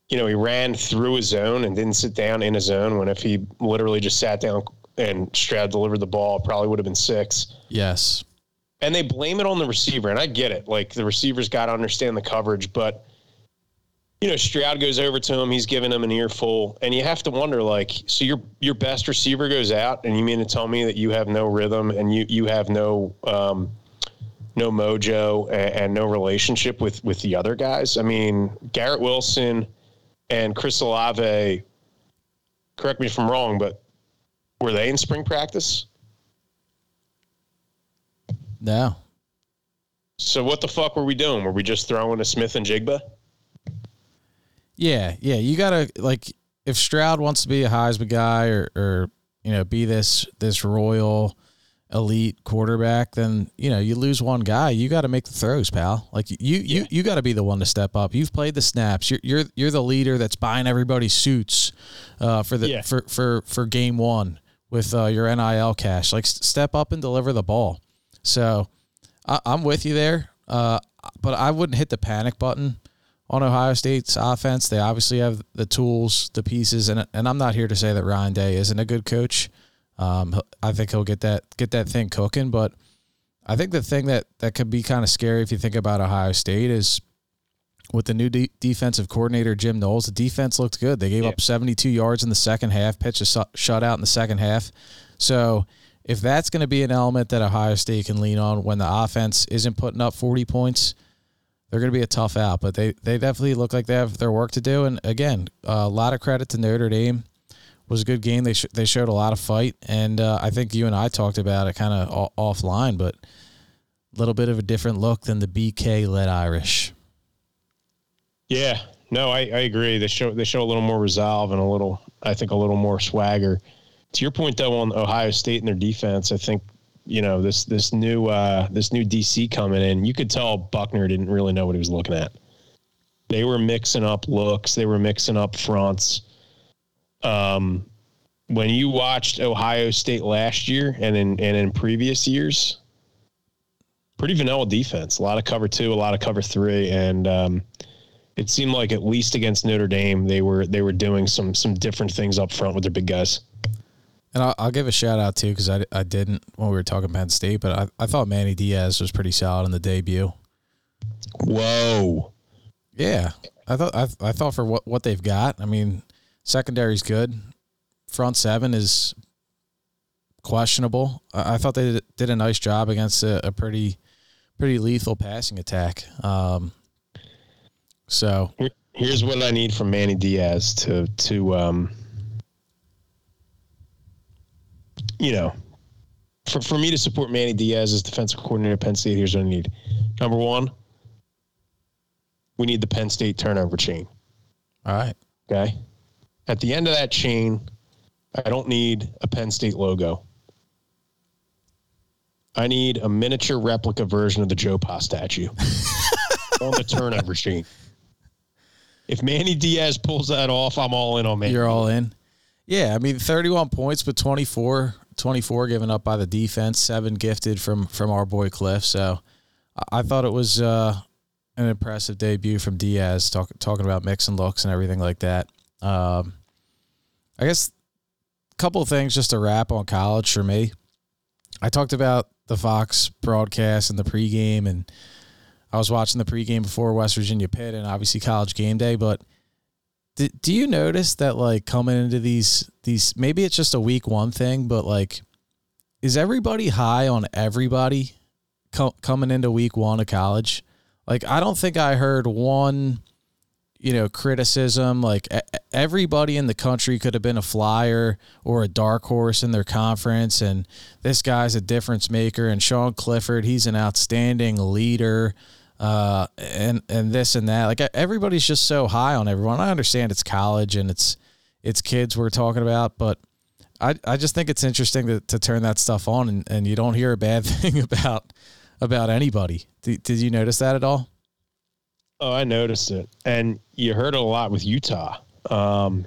Speaker 2: You know, he ran through a zone and didn't sit down in a zone. When if he literally just sat down and Stroud delivered the ball, probably would have been six.
Speaker 1: Yes
Speaker 2: and they blame it on the receiver. And I get it. Like the receiver's got to understand the coverage, but you know, Stroud goes over to him. He's giving him an earful, and you have to wonder, like, so your your best receiver goes out, and you mean to tell me that you have no rhythm and you you have no um, no mojo and, and no relationship with with the other guys? I mean, Garrett Wilson and Chris Olave. Correct me if I'm wrong, but were they in spring practice?
Speaker 1: No.
Speaker 2: So what the fuck were we doing? Were we just throwing a Smith-Njigba?
Speaker 1: Yeah, yeah. You gotta like if Stroud wants to be a Heisman guy or or you know be this this royal elite quarterback, then you know you lose one guy. You got to make the throws, pal. Like you yeah. you you got to be the one to step up. You've played the snaps. You're you're you're the leader that's buying everybody suits uh, for the yeah. for for for game one with uh, your NIL cash. Like step up and deliver the ball. So I, am with you there, uh, but I wouldn't hit the panic button on Ohio State's offense. They obviously have the tools, the pieces, and and I'm not here to say that Ryan Day isn't a good coach. Um, I think he'll get that get that thing cooking, but I think the thing that that could be kind of scary if you think about Ohio State is with the new de- defensive coordinator Jim Knowles. The defense looked good. They gave yeah. up 72 yards in the second half, pitched a su- shutout in the second half. So if that's going to be an element that Ohio State can lean on when the offense isn't putting up 40 points, they're going to be a tough out. But they, they definitely look like they have their work to do. And again, a lot of credit to Notre Dame was a good game. They sh- they showed a lot of fight, and uh, I think you and I talked about it kind of offline, but a little bit of a different look than the BK led Irish.
Speaker 2: Yeah, no, I, I agree. They show they show a little more resolve and a little, I think, a little more swagger. To your point, though, on Ohio State and their defense, I think you know this this new uh, this new DC coming in, you could tell Buchner didn't really know what he was looking at. They were mixing up looks, they were mixing up fronts. Um, when you watched Ohio State last year and in and in previous years, pretty vanilla defense. A lot of cover two, a lot of cover three, and um, it seemed like at least against Notre Dame, they were they were doing some some different things up front with their big guys.
Speaker 1: And I'll, I'll give a shout out too because I, I didn't when we were talking Penn State, but I, I thought Manny Diaz was pretty solid in the debut.
Speaker 2: Whoa.
Speaker 1: Yeah, I thought I, I thought for what what they've got. I mean, secondary's good. Front seven is questionable. I, I thought they did, did, a nice job against a, a pretty pretty lethal passing attack. Um, so
Speaker 2: here's what I need from Manny Diaz to to um, you know, for, for me to support Manny Diaz as defensive coordinator at Penn State, here's what I need. Number one, we need the Penn State turnover chain.
Speaker 1: All right.
Speaker 2: Okay. At the end of that chain, I don't need a Penn State logo. I need a miniature replica version of the Joe Pa statue on the turnover chain. If Manny Diaz pulls that off, I'm all in on Manny.
Speaker 1: You're all in. Yeah, I mean 31 points, but 24, 24 given up by the defense, seven gifted from from our boy Cliff. So I thought it was uh, an impressive debut from Diaz, talk, talking about mix and looks and everything like that. Um, I guess a couple of things just to wrap on college for me. I talked about the Fox broadcast and the pregame, and I was watching the pregame before West Virginia Pitt and obviously college game day, but – do, do you notice that like coming into these these maybe it's just a week one thing, but like is everybody high on everybody co- coming into week one of college? Like I don't think I heard one you know criticism like everybody in the country could have been a flyer or a dark horse in their conference and this guy's a difference maker and Sean Clifford he's an outstanding leader uh, and and this and that. Like everybody's just so high on everyone. I understand it's college and it's it's kids we're talking about, but I I just think it's interesting to, to turn that stuff on and, and you don't hear a bad thing about about anybody. Did, did you notice that at all?
Speaker 2: Oh, I noticed it, and you heard it a lot with Utah. Um,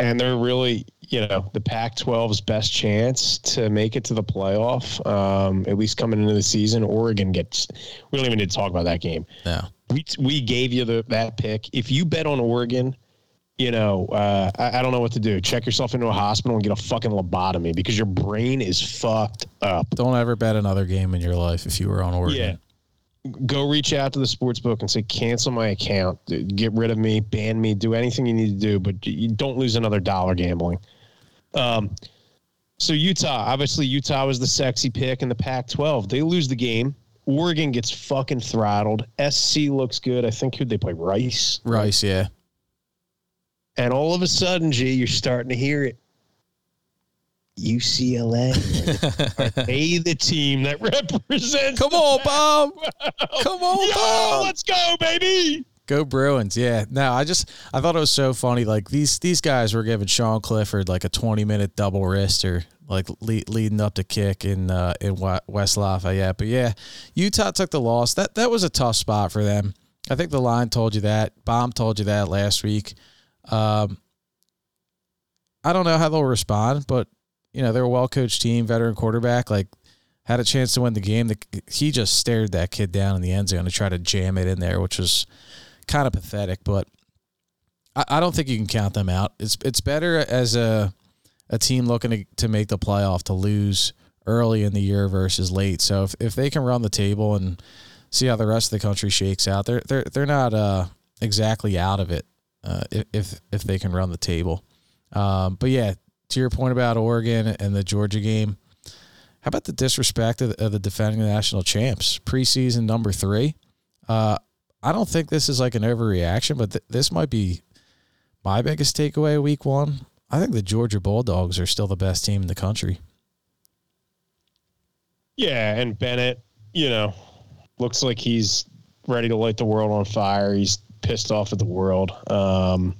Speaker 2: and they're really you know the Pac-12's best chance to make it to the playoff, um, at least coming into the season. Oregon gets. We don't even need to talk about that game.
Speaker 1: Yeah,
Speaker 2: we we gave you the that pick. If you bet on Oregon, you know uh, I, I don't know what to do. Check yourself into a hospital and get a fucking lobotomy because your brain is fucked up.
Speaker 1: Don't ever bet another game in your life if you were on Oregon. Yeah
Speaker 2: go reach out to the sports book and say cancel my account get rid of me ban me do anything you need to do but you don't lose another dollar gambling um, so Utah, obviously Utah was the sexy pick in the Pac-12. They lose the game. Oregon gets fucking throttled. SC looks good. I think who they play Rice.
Speaker 1: Rice, yeah.
Speaker 2: And all of a sudden, G, you're starting to hear it. UCLA. Are they the team that represents?
Speaker 1: Come on, Bob. Come on, Yo, Bob.
Speaker 2: Let's go, baby.
Speaker 1: Go Bruins! Yeah. No, I just I thought it was so funny. Like these these guys were giving Sean Clifford like a twenty minute double wrister, like le- leading up to kick in uh, in West Lafayette. But yeah, Utah took the loss. That that was a tough spot for them. I think the line told you that. Bomb told you that last week. Um, I don't know how they'll respond, but you know they're a well coached team, veteran quarterback. Like had a chance to win the game. The, he just stared that kid down in the end zone to try to jam it in there, which was kind of pathetic, but I, I don't think you can count them out. It's it's better as a a team looking to, to make the playoff to lose early in the year versus late. So if, if they can run the table and see how the rest of the country shakes out, they're they're they're not uh, exactly out of it uh, if if they can run the table. Um, but yeah, to your point about Oregon and the Georgia game, how about the disrespect of the, of the defending national champs preseason number three? Uh, I don't think this is like an overreaction, but th- this might be my biggest takeaway week one. I think the Georgia Bulldogs are still the best team in the country.
Speaker 2: Yeah, and Bennett, you know, looks like he's ready to light the world on fire. He's pissed off at the world. Um,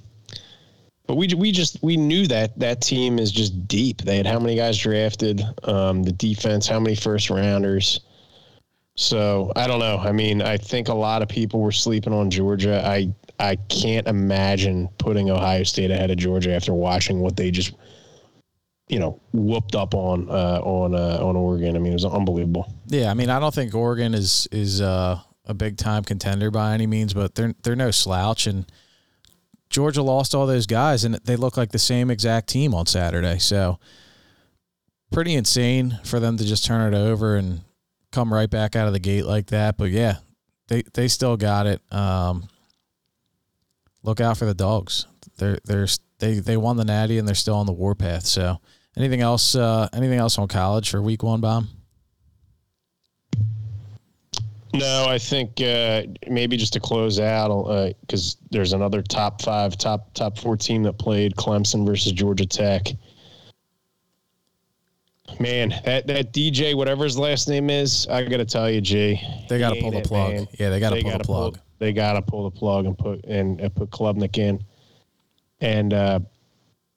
Speaker 2: but we we just we knew that that team is just deep. They had how many guys drafted? Um, the defense, how many first rounders? So I don't know. I mean, I think a lot of people were sleeping on Georgia. I I can't imagine putting Ohio State ahead of Georgia after watching what they just you know whooped up on uh, on uh, on Oregon. I mean, it was unbelievable.
Speaker 1: Yeah, I mean, I don't think Oregon is is uh, a big time contender by any means, but they're they're no slouch. And Georgia lost all those guys, and they look like the same exact team on Saturday. So pretty insane for them to just turn it over and come right back out of the gate like that. But yeah, they they still got it. Um, look out for the dogs. They're they're they they won the Natty and they're still on the warpath. So anything else? Uh, anything else on college for week one, bomb?
Speaker 2: No, I think uh, maybe just to close out because uh, there's another top five, top top four team that played Clemson versus Georgia Tech. Man, that that DJ, whatever his last name is, I got to tell you, G,
Speaker 1: they got to pull the plug. Man. Yeah, they got to pull the plug.
Speaker 2: Pull, they got to pull the plug and put and, and put Klubnik in, and uh,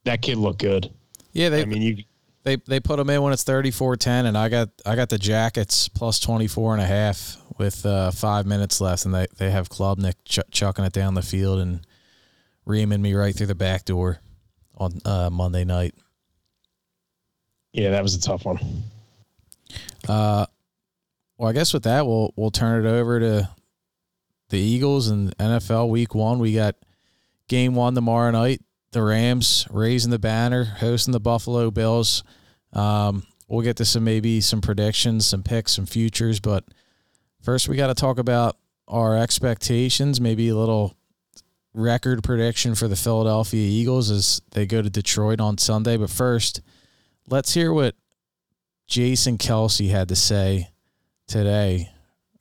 Speaker 2: that kid looked good.
Speaker 1: Yeah, they. I mean, you they they put them in when it's 34-10 and I got I got the Jackets plus 24 and a half with uh, 5 minutes left and they they have Klubnik ch- chucking it down the field and reaming me right through the back door on uh, Monday night.
Speaker 2: Yeah, that was a tough one.
Speaker 1: Uh well, I guess with that we'll we'll turn it over to the Eagles and NFL week 1. We got game 1 tomorrow night the Rams raising the banner, hosting the Buffalo Bills. Um, we'll get to some maybe some predictions, some picks, some futures, but first we got to talk about our expectations, maybe a little record prediction for the Philadelphia Eagles as they go to Detroit on Sunday. But first, let's hear what Jason Kelce had to say today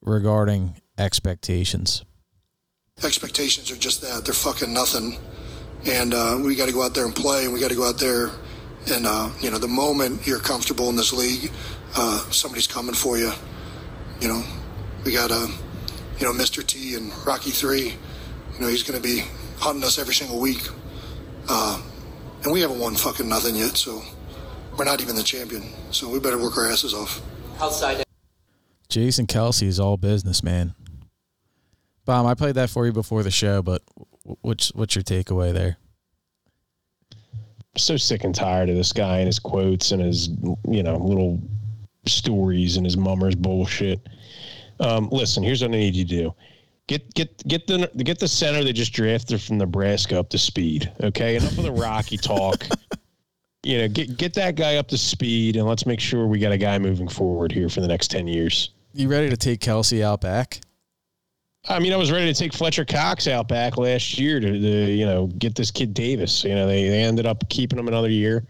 Speaker 1: regarding expectations.
Speaker 3: Expectations are just that. They're fucking nothing and uh, we got to go out there and play, and we got to go out there. And uh, you know, the moment you're comfortable in this league, uh, somebody's coming for you. You know, we got a, uh, you know, Mr. T and Rocky Three. You know, he's going to be hunting us every single week, uh, and we haven't won fucking nothing yet. So we're not even the champion. So we better work our asses off. Outside.
Speaker 1: Jason Kelce is all business, man. Bomb, I played that for you before the show, but What's what's your takeaway there?
Speaker 2: I'm so sick and tired of this guy and his quotes and his you know little stories and his mummers bullshit. Um, listen, here's what I need you to do. Get get get the get the center they just drafted from Nebraska up to speed. Okay, enough of the Rocky talk. you know, get get that guy up to speed, and let's make sure we got a guy moving forward here for the next ten years.
Speaker 1: You ready to take Kelce out back?
Speaker 2: I mean, I was ready to take Fletcher Cox out back last year to, to you know get this kid Davis. You know, they, they ended up keeping him another year.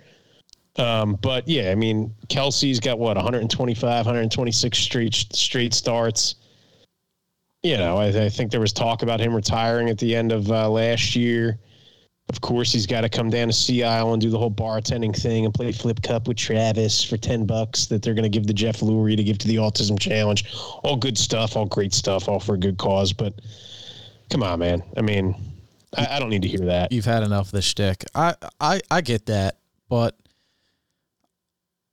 Speaker 2: Um, but yeah, I mean, Kelce's got what 125, 126 straight straight starts. You know, I, I think there was talk about him retiring at the end of uh, last year. Of course, he's got to come down to Sea Isle and do the whole bartending thing and play flip cup with Travis for ten bucks that they're going to give to Jeff Lurie to give to the Autism Challenge. All good stuff, all great stuff, all for a good cause. But come on, man. I mean, I, I don't need to hear that.
Speaker 1: You've had enough of the shtick. I, I, I get that, but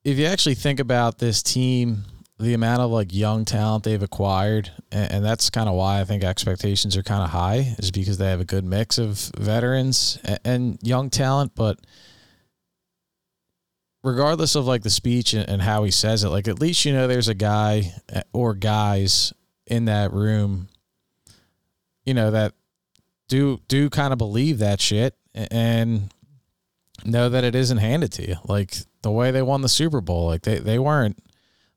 Speaker 1: if you actually think about this team the amount of like young talent they've acquired, and, and that's kind of why I think expectations are kind of high, is because they have a good mix of veterans and, and young talent. But regardless of like the speech and, and how he says it, like at least you know there's a guy eh, or guys in that room, you know that do do kind of believe that shit and know that it isn't handed to you. Like the way they won the Super Bowl, like they, they weren't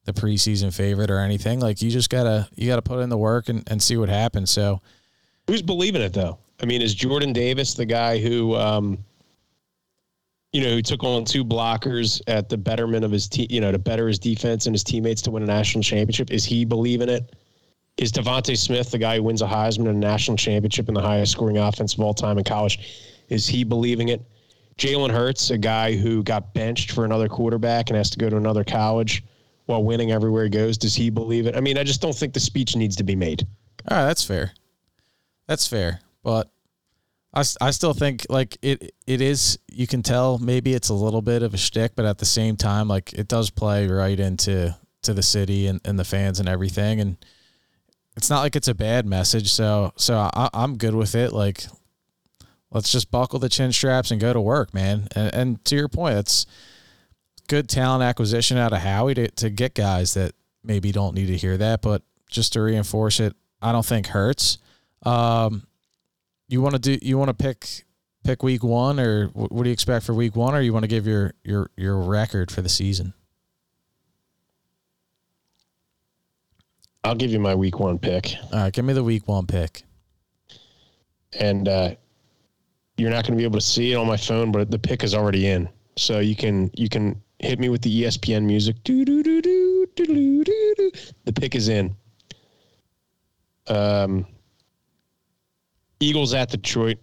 Speaker 1: the preseason favorite or anything. Like you just gotta you gotta put in the work and, and see what happens. So
Speaker 2: who's believing it though? I mean, is Jordan Davis the guy who um you know, who took on two blockers at the betterment of his team, you know, to better his defense and his teammates to win a national championship. Is he believing it? Is DeVonta Smith the guy who wins a Heisman and a national championship and the highest scoring offense of all time in college? Is he believing it? Jalen Hurts, a guy who got benched for another quarterback and has to go to another college while winning everywhere he goes, does he believe it? I mean, I just don't think the speech needs to be made.
Speaker 1: All right, that's fair. That's fair, but I, I still think like it it is. You can tell maybe it's a little bit of a shtick, but at the same time, like it does play right into to the city and, and the fans and everything, and it's not like it's a bad message. So so I, I'm good with it. Like let's just buckle the chin straps and go to work, man. And, and to your point, it's good talent acquisition out of Howie to, to get guys that maybe don't need to hear that, but just to reinforce it, I don't think hurts. Um, you want to do? You want to pick pick week one, or what do you expect for week one, or you want to give your your your record for the season?
Speaker 2: I'll give you my week one pick.
Speaker 1: All right, give me the week one pick.
Speaker 2: And uh, you're not going to be able to see it on my phone, but the pick is already in, so you can you can hit me with the ESPN music. Do do do do do do do. The pick is in. Um, Eagles at Detroit.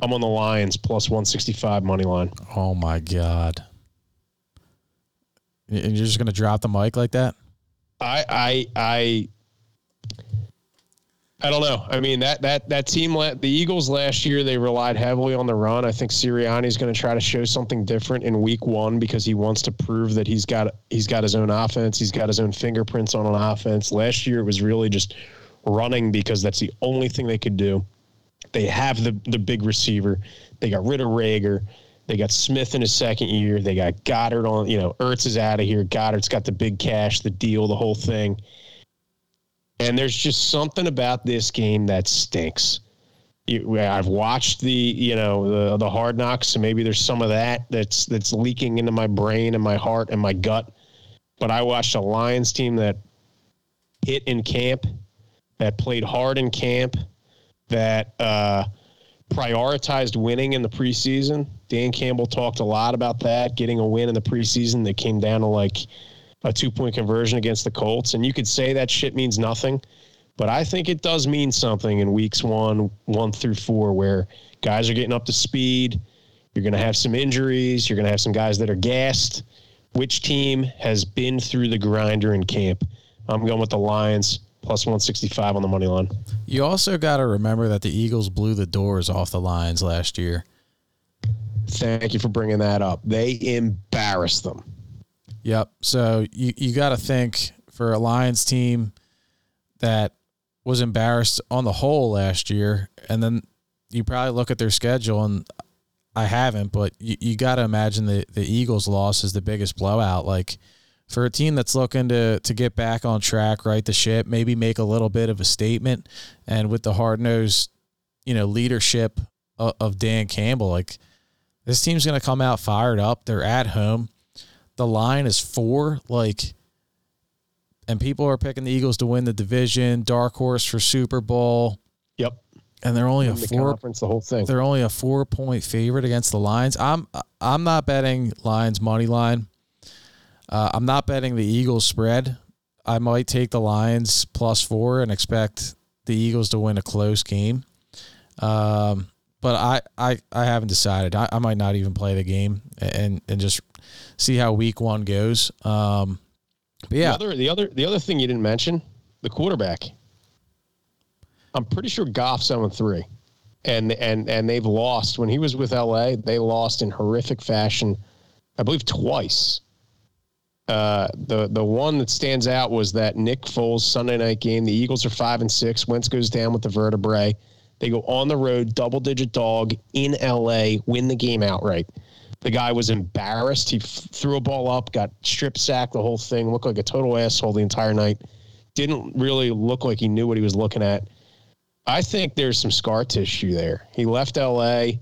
Speaker 2: I'm on the Lions plus 165 money line.
Speaker 1: Oh my god! And you're just gonna drop the mic like that?
Speaker 2: I I I I don't know. I mean that that that team, the Eagles last year, they relied heavily on the run. I think Sirianni is going to try to show something different in Week One because he wants to prove that he's got he's got his own offense. He's got his own fingerprints on an offense. Last year it was really just running because that's the only thing they could do. They have the the big receiver. They got rid of Reagor. They got Smith in his second year. They got Goedert on. You know, Ertz is out of here. Goedert's got the big cash, the deal, the whole thing. And there's just something about this game that stinks. I've watched the you know the the hard knocks, so maybe there's some of that that's that's leaking into my brain and my heart and my gut. But I watched a Lions team that hit in camp, that played hard in camp, that uh, prioritized winning in the preseason. Dan Campbell talked a lot about that, getting a win in the preseason that came down to like a two point conversion against the Colts. And you could say that shit means nothing, but I think it does mean something in weeks one, one through four, where guys are getting up to speed. You're going to have some injuries. You're going to have some guys that are gassed. Which team has been through the grinder in camp? I'm going with the Lions plus 165 on the money line.
Speaker 1: You also got to remember that the Eagles blew the doors off the Lions last year.
Speaker 2: Thank you for bringing that up. They embarrassed them.
Speaker 1: Yep. So you, you got to think for a Lions team that was embarrassed on the whole last year, and then you probably look at their schedule, and I haven't, but you, you got to imagine the, the Eagles' loss is the biggest blowout. Like, for a team that's looking to to get back on track, right the ship, maybe make a little bit of a statement, and with the hard nosed, you know, leadership of, of Dan Campbell, like this team's going to come out fired up. They're at home. The line is four, like, and people are picking the Eagles to win the division, dark horse for Super Bowl.
Speaker 2: Yep.
Speaker 1: And they're only a
Speaker 2: the
Speaker 1: four
Speaker 2: conference, the whole thing.
Speaker 1: They're only a four point favorite against the Lions. I'm I'm not betting Lions money line. Uh, I'm not betting the Eagles spread. I might take the Lions plus four and expect the Eagles to win a close game. Um, but I, I, I haven't decided. I, I might not even play the game and and just see how week one goes. Um, but yeah,
Speaker 2: the other the other the other thing you didn't mention the quarterback. I'm pretty sure Goff's 7 3. And and and they've lost when he was with LA, they lost in horrific fashion, I believe twice. Uh, the the one that stands out was that Nick Foles Sunday night game. The Eagles are five and six. Wentz goes down with the vertebrae. They go on the road, double digit dog in LA, win the game outright. The guy was embarrassed. He f- threw a ball up, got strip sacked, the whole thing. Looked like a total asshole the entire night. Didn't really look like he knew what he was looking at. I think there's some scar tissue there. He left LA.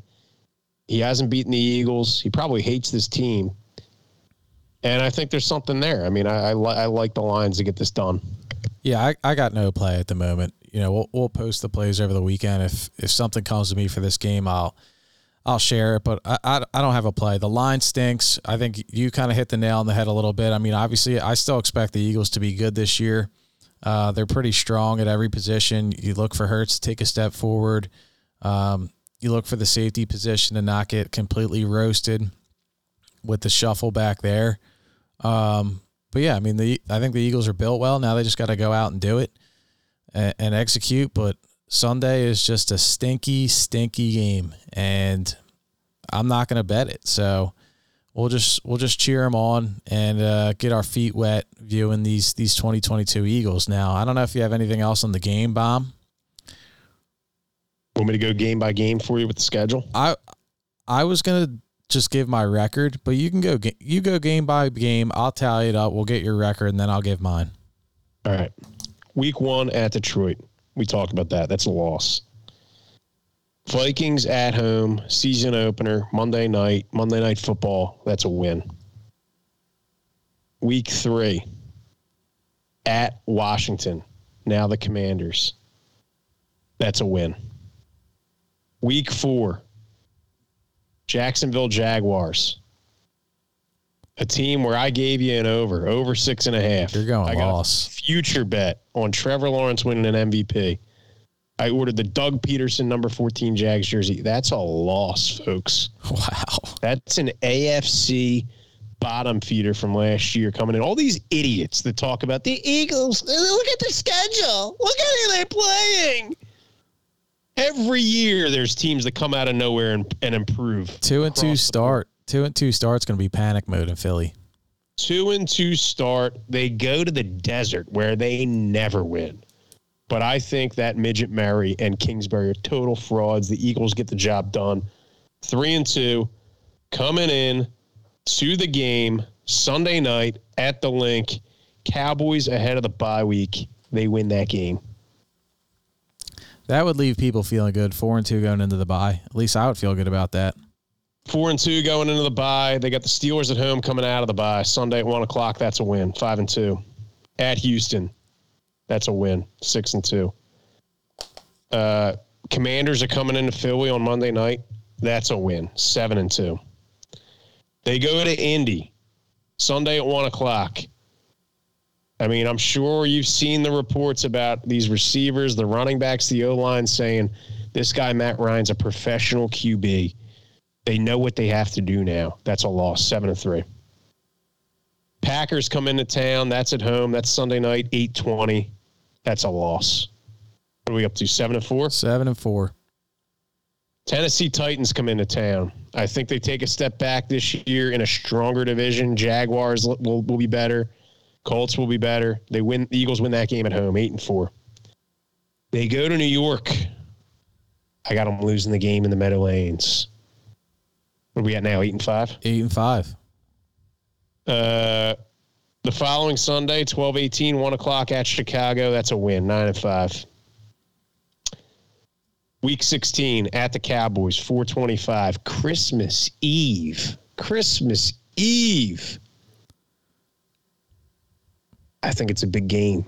Speaker 2: He hasn't beaten the Eagles. He probably hates this team. And I think there's something there. I mean, I, I, li- I like the lines to get this done.
Speaker 1: Yeah, I, I got no play at the moment. You know, we'll, we'll post the plays over the weekend. If if something comes to me for this game, I'll I'll share it. But I, I, don't have a play. The line stinks. I think you kind of hit the nail on the head a little bit. I mean, obviously, I still expect the Eagles to be good this year. Uh, they're pretty strong at every position. You look for Hurts to take a step forward. Um, you look for the safety position to not get completely roasted with the shuffle back there. Um, but yeah, I mean, the I think the Eagles are built well. Now they just got to go out and do it and, and execute. But Sunday is just a stinky, stinky game, and I'm not going to bet it. So we'll just we'll just cheer them on and uh, get our feet wet viewing these these 2022 Eagles. Now I don't know if you have anything else on the game bomb.
Speaker 2: Want me to go game by game for you with the schedule?
Speaker 1: I I was gonna just give my record, but you can go you go game by game. I'll tally it up. We'll get your record, and then I'll give mine.
Speaker 2: All right. Week one at Detroit. We talk about that. That's a loss. Vikings at home, season opener, Monday night, Monday night football. That's a win. Week three at Washington. Now the Commanders. That's a win. Week four, Jacksonville Jaguars. A team where I gave you an over, over six and a half.
Speaker 1: You're going
Speaker 2: I
Speaker 1: loss.
Speaker 2: future bet on Trevor Lawrence winning an MVP. I ordered the Doug Pederson number 14 Jags jersey. That's a loss, folks.
Speaker 1: Wow.
Speaker 2: That's an AFC bottom feeder from last year coming in. All these idiots that talk about the Eagles. Look at the schedule. Look at who they're playing. Every year, there's teams that come out of nowhere and, and improve.
Speaker 1: Two and two start. Two and two start's going to be panic mode in Philly.
Speaker 2: two and two start. They go to the desert where they never win. But I think that Midget Mary and Kingsbury are total frauds. The Eagles get the job done. Three and two, coming in to the game Sunday night at the Linc. Cowboys ahead of the bye week. They win that game.
Speaker 1: That would leave people feeling good. Four and two going into the bye. At least I would feel good about that.
Speaker 2: Four and two going into the bye. They got the Steelers at home coming out of the bye. Sunday at one o'clock. That's a win. Five and two. At Houston. That's a win. Six and two. Uh, Commanders are coming into Philly on Monday night. That's a win. Seven and two. They go to Indy Sunday at one o'clock. I mean, I'm sure you've seen the reports about these receivers, the running backs, the O line saying this guy Matt Ryan's a professional QB. They know what they have to do now. That's a loss, seven and three. Packers come into town. That's at home. That's Sunday night, eight twenty. That's a loss. What are we up to? Seven and four.
Speaker 1: Seven and four.
Speaker 2: Tennessee Titans come into town. I think they take a step back this year in a stronger division. Jaguars will, will, will be better. Colts will be better. They win. The Eagles win that game at home, eight and four. They go to New York. I got them losing the game in the Meadowlands. What are we at now? Eight and five.
Speaker 1: Eight and five.
Speaker 2: Uh, the following Sunday, 12 18, 1 o'clock at Chicago. That's a win, 9 and 5. Week 16 at the Cowboys, 425. Christmas Eve. Christmas Eve. I think it's a big game.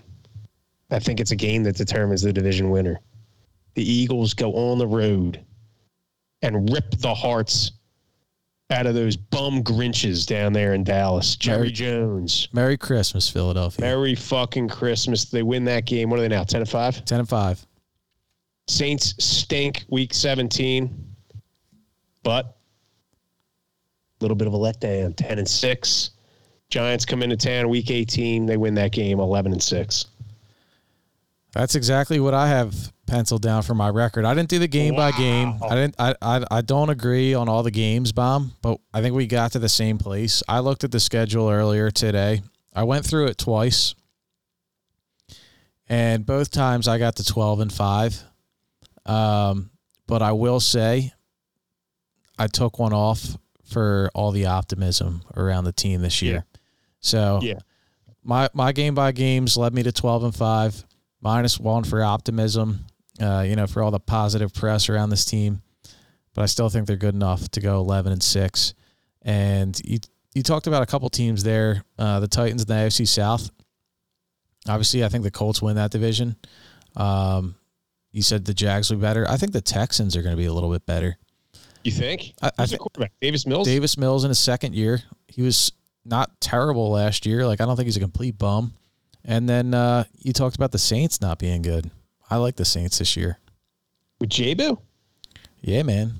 Speaker 2: I think it's a game that determines the division winner. The Eagles go on the road and rip the hearts out of those bum Grinches down there in Dallas. Jerry
Speaker 1: Merry-
Speaker 2: Jones.
Speaker 1: Merry Christmas, Philadelphia.
Speaker 2: Merry fucking Christmas. They win that game. What are they now? 10 and 5?
Speaker 1: Ten and five.
Speaker 2: Saints stink week 17, but a little bit of a letdown. 10 and 6. Giants come into town week 18. They win that game 11 and 6.
Speaker 1: That's exactly what I have penciled down for my record. I didn't do the game by game. I didn't. I, I I don't agree on all the games, bomb. But I think we got to the same place. I looked at the schedule earlier today. I went through it twice, and both times I got to twelve and five. Um, but I will say, I took one off for all the optimism around the team this year. So
Speaker 2: Yeah.
Speaker 1: my my game by games led me to twelve and five minus one for optimism, uh, you know, for all the positive press around this team. But I still think they're good enough to go 11 and six. And you you talked about a couple teams there, uh, the Titans in the AFC South. Obviously, I think the Colts win that division. Um, you said the Jags will be better. I think the Texans are going to be a little bit better.
Speaker 2: You think?
Speaker 1: I- I
Speaker 2: Who's the
Speaker 1: thi-
Speaker 2: quarterback? Davis Mills?
Speaker 1: Davis Mills in his second year, he was not terrible last year. Like I don't think he's a complete bum. And then uh, you talked about the Saints not being good. I like the Saints this year.
Speaker 2: With Jabu?
Speaker 1: Yeah, man.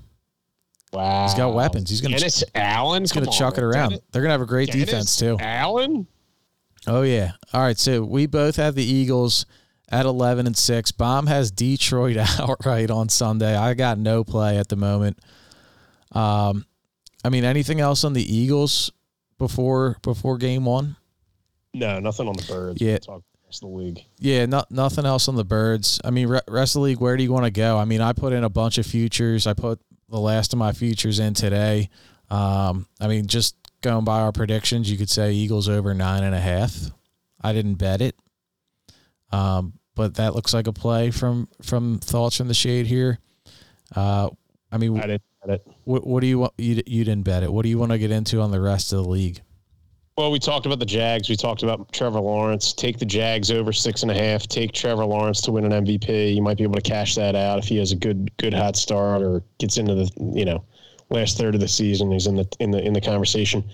Speaker 2: Wow.
Speaker 1: He's got weapons. He's gonna
Speaker 2: Dennis Allen.
Speaker 1: he's gonna chuck it around. They're gonna have a great defense too.
Speaker 2: Allen.
Speaker 1: Oh yeah. All right. So we both have the Eagles at eleven and six. Bomb has Detroit outright on Sunday. I got no play at the moment. Um, I mean, anything else on the Eagles before before game one?
Speaker 2: No, nothing on the birds.
Speaker 1: Yeah.
Speaker 2: Talk the rest of the league.
Speaker 1: Yeah, not nothing else on the birds. I mean, re- rest of the league. Where do you want to go? I mean, I put in a bunch of futures. I put the last of my futures in today. Um, I mean, just going by our predictions, you could say Eagles over nine and a half. I didn't bet it, um, but that looks like a play from from thoughts from the shade here. Uh, I mean,
Speaker 2: I didn't bet it.
Speaker 1: what, what do you want? You, you didn't bet it. What do you want to get into on the rest of the league?
Speaker 2: Well, we talked about the Jags. We talked about Trevor Lawrence. Take the Jags over six and a half. Take Trevor Lawrence to win an MVP. You might be able to cash that out if he has a good good hot start or gets into the you know last third of the season. He's in the in the in the conversation.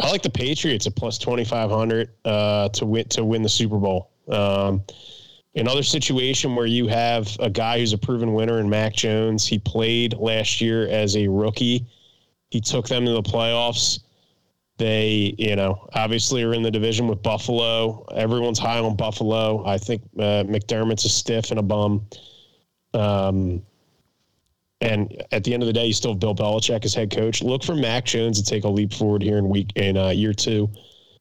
Speaker 2: I like the Patriots at plus twenty five hundred uh, to win to win the Super Bowl. Um, another situation where you have a guy who's a proven winner in Mac Jones. He played last year as a rookie. He took them to the playoffs. They, you know, obviously are in the division with Buffalo. Everyone's high on Buffalo. I think uh, McDermott's a stiff and a bum. Um, and at the end of the day, you still have Bill Belichick as head coach. Look for Mac Jones to take a leap forward here in week in uh, year two.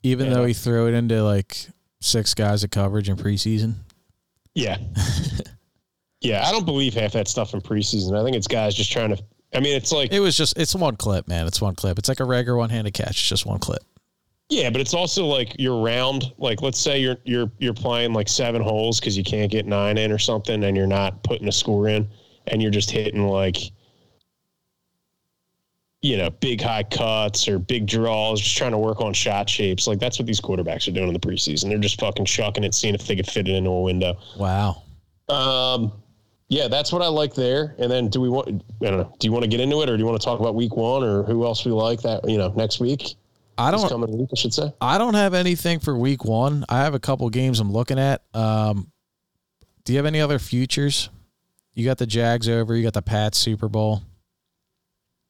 Speaker 1: Even
Speaker 2: Yeah.
Speaker 1: though he threw it into like six guys of coverage in preseason.
Speaker 2: Yeah. yeah. I don't believe half that stuff in preseason. I think it's guys just trying to, I mean, it's like,
Speaker 1: It was just it's one clip, man. It's one clip. It's like a regular one handed catch. It's just one clip.
Speaker 2: yeah, but it's also like you're round. Like, let's say you're, you're, you're playing like seven holes because you can't get nine in or something and you're not putting a score in and you're just hitting like, you know, big high cuts or big draws, just trying to work on shot shapes. Like, that's what these quarterbacks are doing in the preseason. They're just fucking chucking it, seeing if they could fit it into a window.
Speaker 1: Wow.
Speaker 2: Um, yeah, that's what I like there. And then do we want? I don't know. Do you want to get into it, or do you want to talk about week one, or who else we like that? You know, next week,
Speaker 1: I don't
Speaker 2: coming week, I should say.
Speaker 1: I don't have anything for week one. I have a couple games I'm looking at. Um, do you have any other futures? You got the Jags over. You got the Pats Super Bowl.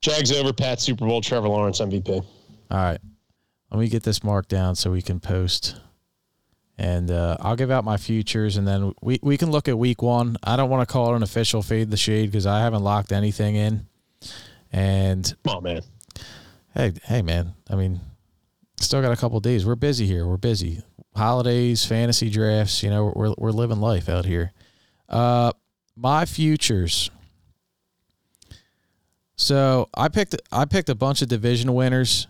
Speaker 2: Jags over, Pat Super Bowl, Trevor Lawrence MVP.
Speaker 1: All right. Let me get this marked down so we can post. And uh, I'll give out my futures, and then we, we can look at week one. I don't want to call it an official fade the shade because I haven't locked anything in. And
Speaker 2: oh man.
Speaker 1: hey, hey, man. I mean, still got a couple days. We're busy here. We're busy. Holidays, fantasy drafts. You know, we're we're living life out here. Uh, my futures. So I picked I picked a bunch of division winners.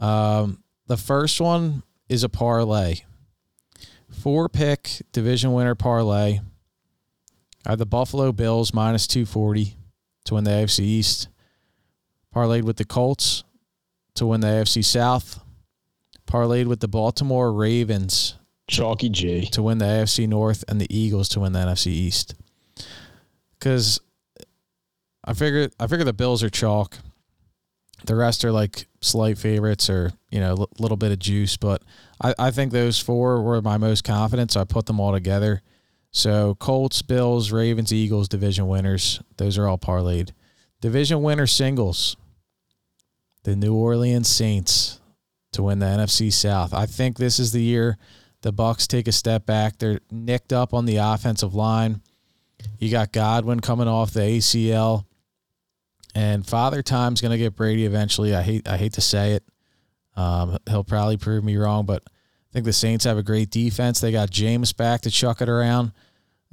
Speaker 1: Um, the first one is a parlay. Four pick division winner parlay. I have the Buffalo Bills minus two forty to win the AFC East. Parlayed with the Colts to win the AFC South. Parlayed with the Baltimore Ravens
Speaker 2: Chalky G.
Speaker 1: to win the AFC North and the Eagles to win the NFC East. Because I figure I figure the Bills are chalk. The rest are like slight favorites or you know a little bit of juice, but I, I think those four were my most confident, so I put them all together. So Colts, Bills, Ravens, Eagles, division winners. Those are all parlayed. Division winner singles. The New Orleans Saints to win the NFC South. I think this is the year the Bucs take a step back. They're nicked up on the offensive line. You got Godwin coming off the ACL, and Father Time's going to get Brady eventually. I hate I hate to say it. Um, he'll probably prove me wrong, but I think the Saints have a great defense. They got Jameis back to chuck it around,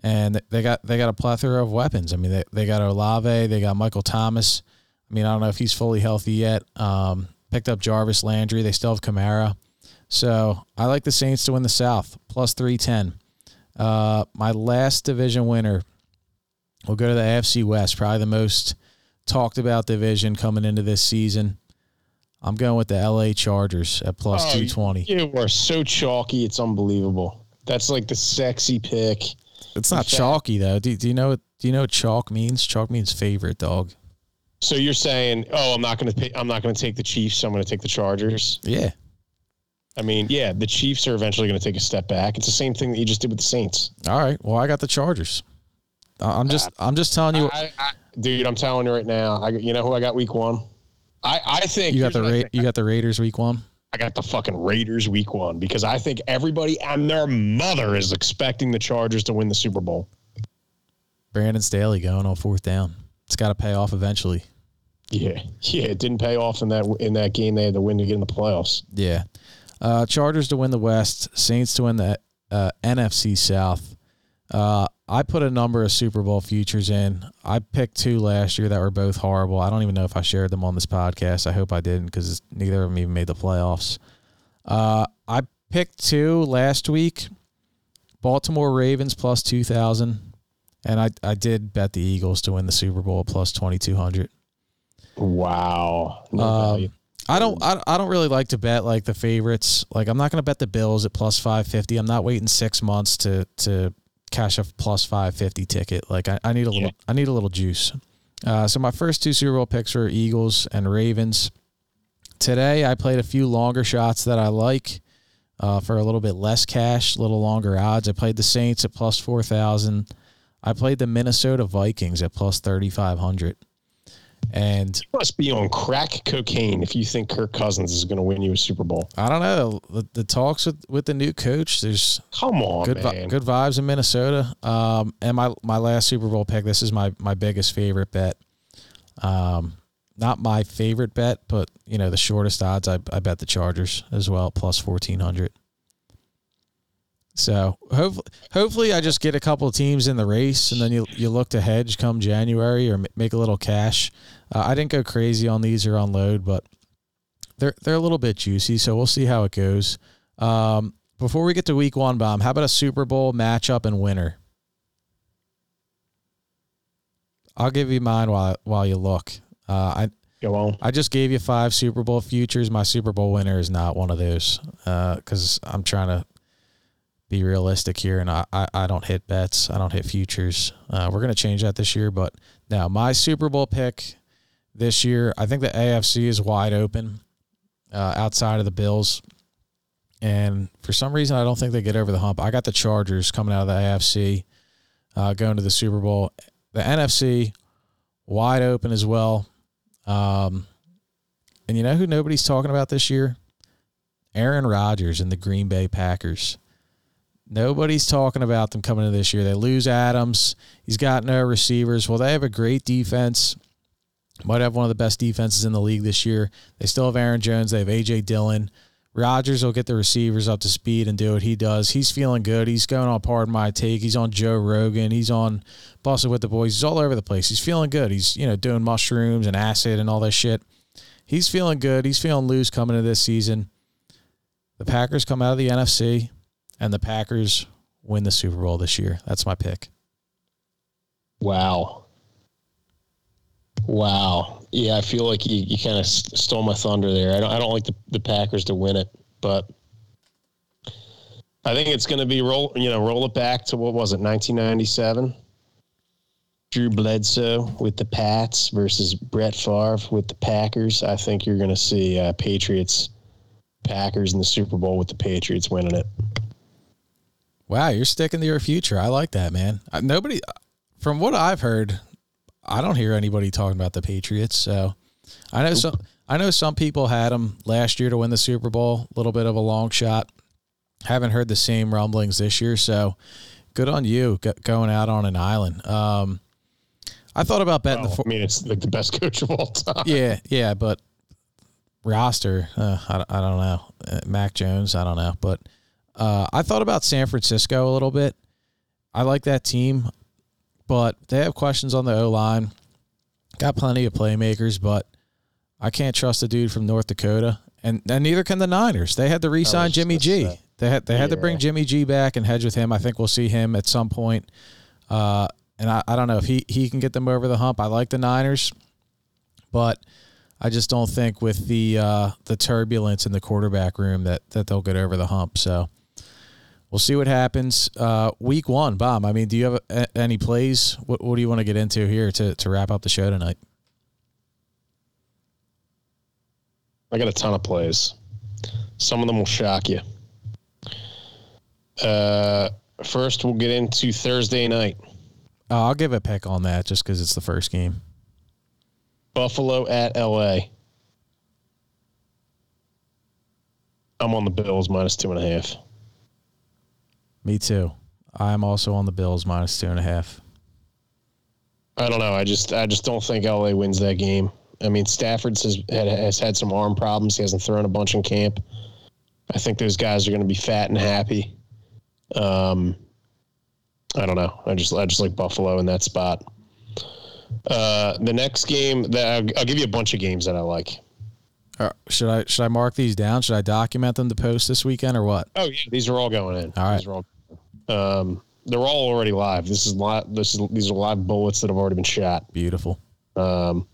Speaker 1: and they got they got a plethora of weapons. I mean, they, they got Olave, they got Michael Thomas. I mean, I don't know if he's fully healthy yet. Um, picked up Jarvis Landry. They still have Kamara. So I like the Saints to win the South, plus 310. Uh, my last division winner will go to the AFC West, probably the most talked about division coming into this season. I'm going with the LA Chargers at plus
Speaker 2: Oh,
Speaker 1: 220.
Speaker 2: You are so chalky, it's unbelievable. That's like the sexy pick.
Speaker 1: It's not
Speaker 2: fact-
Speaker 1: chalky though. Do, do you know what do you know what chalk means? Chalk means favorite dog.
Speaker 2: So you're saying, oh, I'm not going to I'm not going to take the Chiefs. I'm going to take the Chargers.
Speaker 1: Yeah.
Speaker 2: I mean, yeah, the Chiefs are eventually going to take a step back. It's the same thing that you just did with the Saints.
Speaker 1: All right. Well, I got the Chargers. I'm just I'm just telling you.
Speaker 2: I, I, dude, I'm telling you right now. I you know who I got week one. I I think
Speaker 1: you got the Ra- you got the Raiders week one.
Speaker 2: I got the fucking Raiders week one because I think everybody and their mother is expecting the Chargers to win the Super Bowl.
Speaker 1: Brandon Staley going on fourth down. It's got to pay off eventually.
Speaker 2: Yeah, yeah, it didn't pay off in that in that game. They had to win to get in the playoffs.
Speaker 1: Yeah. Uh, Chargers to win the West, Saints to win the uh, NFC South. Uh, I put a number of Super Bowl futures in. I picked two last year that were both horrible. I don't even know if I shared them on this podcast. I hope I didn't because neither of them even made the playoffs. Uh, I picked two last week Baltimore Ravens plus 2,000. And I, I did bet the Eagles to win the Super Bowl plus 2,200.
Speaker 2: Wow,
Speaker 1: Um. I don't. I, I don't really like to bet like the favorites. Like I'm not going to bet the Bills at plus five fifty. I'm not waiting six months to to cash a plus five fifty ticket. Like I, I need a little.
Speaker 2: Yeah.
Speaker 1: I need a little juice. Uh, so my first two Super Bowl picks were Eagles and Ravens. Today I played a few longer shots that I like uh, for a little bit less cash, a little longer odds. I played the Saints at plus four thousand. I played the Minnesota Vikings at plus thirty five hundred. And
Speaker 2: You must be on crack cocaine if you think Kirk Cousins is going to win you a Super Bowl.
Speaker 1: I don't know the, the talks with, with the new coach. There's
Speaker 2: Come on,
Speaker 1: good
Speaker 2: man.
Speaker 1: good vibes in Minnesota. Um, and my my last Super Bowl pick. This is my my biggest favorite bet. Um, not my favorite bet, but you know the shortest odds. I I bet the Chargers as well, plus fourteen hundred. So hopefully, hopefully I just get a couple of teams in the race, and then you you look to hedge come January or make a little cash. Uh, I didn't go crazy on these or unload, but they're they're a little bit juicy. So we'll see how it goes. Um, before we get to week one, bomb, how about a Super Bowl matchup and winner? I'll give you mine while while you look. Uh, I
Speaker 2: Go on.
Speaker 1: I just gave you five Super Bowl futures. My Super Bowl winner is not one of those because I'm trying to be realistic here, and I, I, I don't hit bets. I don't hit futures. Uh, we're gonna change that this year, but now my Super Bowl pick this year, I think the AFC is wide open uh, outside of the Bills, and for some reason I don't think they get over the hump. I got the Chargers coming out of the AFC, uh, going to the Super Bowl. The NFC wide open as well. Um, and you know who nobody's talking about this year? Aaron Rodgers and the Green Bay Packers. Nobody's talking about them coming into this year. They lose Adams. He's got no receivers. Well, they have a great defense. Might have one of the best defenses in the league this year. They still have Aaron Jones. They have AJ Dillon. Rodgers will get the receivers up to speed and do what he does. He's feeling good. He's going on Pardon My Take. He's on Joe Rogan. He's on Bussin' with the Boys. He's all over the place. He's feeling good. He's, you know, doing mushrooms and acid and all that shit. He's feeling good. He's feeling loose coming into this season. The Packers come out of the NFC and the Packers win the Super Bowl this year. That's my pick.
Speaker 2: Wow. Wow. Yeah, I feel like you, you kind of stole my thunder there. I don't, I don't like the, the Packers to win it, but I think it's going to be roll, you know, roll it back to what was it, 1997? Drew Bledsoe with the Pats versus Brett Favre with the Packers. I think you're going to see uh, Patriots, Packers in the Super Bowl with the Patriots winning it.
Speaker 1: Wow, you're sticking to your future. I like that, man. Nobody, from what I've heard, I don't hear anybody talking about the Patriots. So I know some. I know some people had them last year to win the Super Bowl. A little bit of a long shot. Haven't heard the same rumblings this year. So good on you going out on an island. Um, I thought about betting the.
Speaker 2: Oh,
Speaker 1: Four-
Speaker 2: I mean, it's like the best coach of all time.
Speaker 1: yeah, yeah, but roster, uh, I, I don't know. Uh, Mac Jones, I don't know, but uh, I thought about San Francisco a little bit. I like that team, but they have questions on the O line. Got plenty of playmakers, but I can't trust a dude from North Dakota, and, and neither can the Niners. They had to re-sign Jimmy G.
Speaker 2: say.
Speaker 1: They had they had to bring Jimmy G back and hedge with him. I think we'll see him at some point. Uh, and I, I don't know if he, he can get them over the hump. I like the Niners, but I just don't think with the uh, the turbulence in the quarterback room that that they'll get over the hump. So we'll see what happens. Uh, week one, bomb. I mean, do you have a, any plays? What, what do you want to get into here to to wrap up the show tonight?
Speaker 2: I got a ton of plays. Some of them will shock you. Uh, first, we'll get into Thursday night.
Speaker 1: Oh, I'll give a pick on that just because it's the first game.
Speaker 2: Buffalo at LA. I'm on the Bills minus two and a half.
Speaker 1: Me too. I'm also on the Bills minus two and a half.
Speaker 2: I don't know. I just I just don't think LA wins that game. I mean, Stafford has had, has had some arm problems. He hasn't thrown a bunch in camp. I think those guys are going to be fat and happy. Um, I don't know. I just I just like Buffalo in that spot. Uh, the next game that I'll, I'll give you a bunch of games that I like.
Speaker 1: Uh, should I should I mark these down? Should I document them to post this weekend or what?
Speaker 2: Oh yeah, these are all going in.
Speaker 1: All right.
Speaker 2: All, um, they're all already live. This is live. This is these are live bullets that have already been shot.
Speaker 1: Beautiful.
Speaker 2: Um,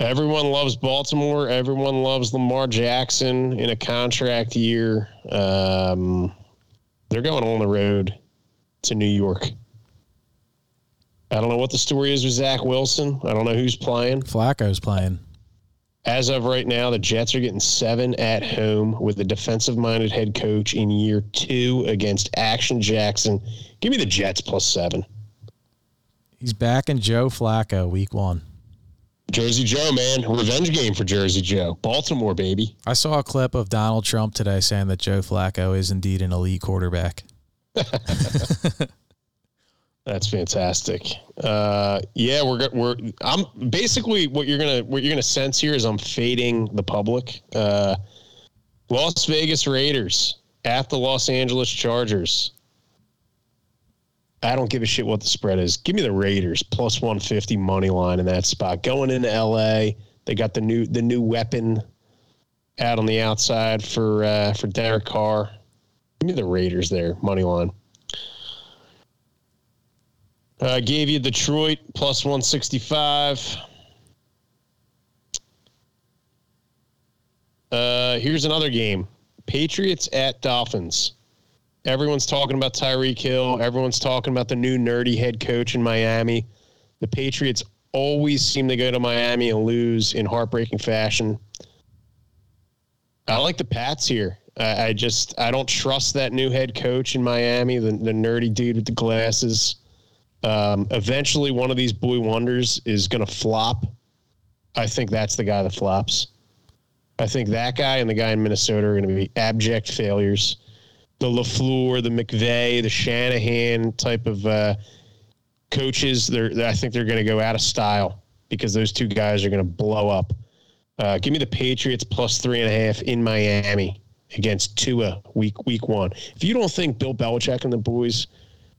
Speaker 2: everyone loves Baltimore. Everyone loves Lamar Jackson in a contract year. Um, they're going on the road to New York. I don't know what the story is with Zach Wilson. I don't know who's playing.
Speaker 1: Flacco's playing.
Speaker 2: As of right now, the Jets are getting seven at home with a defensive minded head coach in year two against Action Jackson. Give me the Jets plus seven.
Speaker 1: He's back in Joe Flacco week one.
Speaker 2: Jersey Joe, man. Revenge game for Jersey Joe. Baltimore, baby.
Speaker 1: I saw a clip of Donald Trump today saying that Joe Flacco is indeed an elite quarterback.
Speaker 2: That's fantastic. Uh, yeah, we're we're. I'm basically what you're gonna what you're gonna sense here is I'm fading the public. Uh, Las Vegas Raiders at the Los Angeles Chargers. I don't give a shit what the spread is. Give me the Raiders plus 150 money line in that spot. Going into LA, they got the new the new weapon out on the outside for uh, for Derek Carr. Give me the Raiders there money line. I uh, gave you Detroit plus 165. Uh, here's another game Patriots at Dolphins. Everyone's talking about Tyreek Hill. Everyone's talking about the new nerdy head coach in Miami. The Patriots always seem to go to Miami and lose in heartbreaking fashion. I like the Pats here. I, I just I don't trust that new head coach in Miami, the, the nerdy dude with the glasses. Um, eventually, one of these boy wonders is going to flop. I think that's the guy that flops. I think that guy and the guy in Minnesota are going to be abject failures. The Lafleur, the McVay, the Shanahan type of uh, coaches, they're, I think they're going to go out of style because those two guys are going to blow up. Uh, give me the Patriots plus three and a half in Miami against Tua week week one. If you don't think Bill Belichick and the boys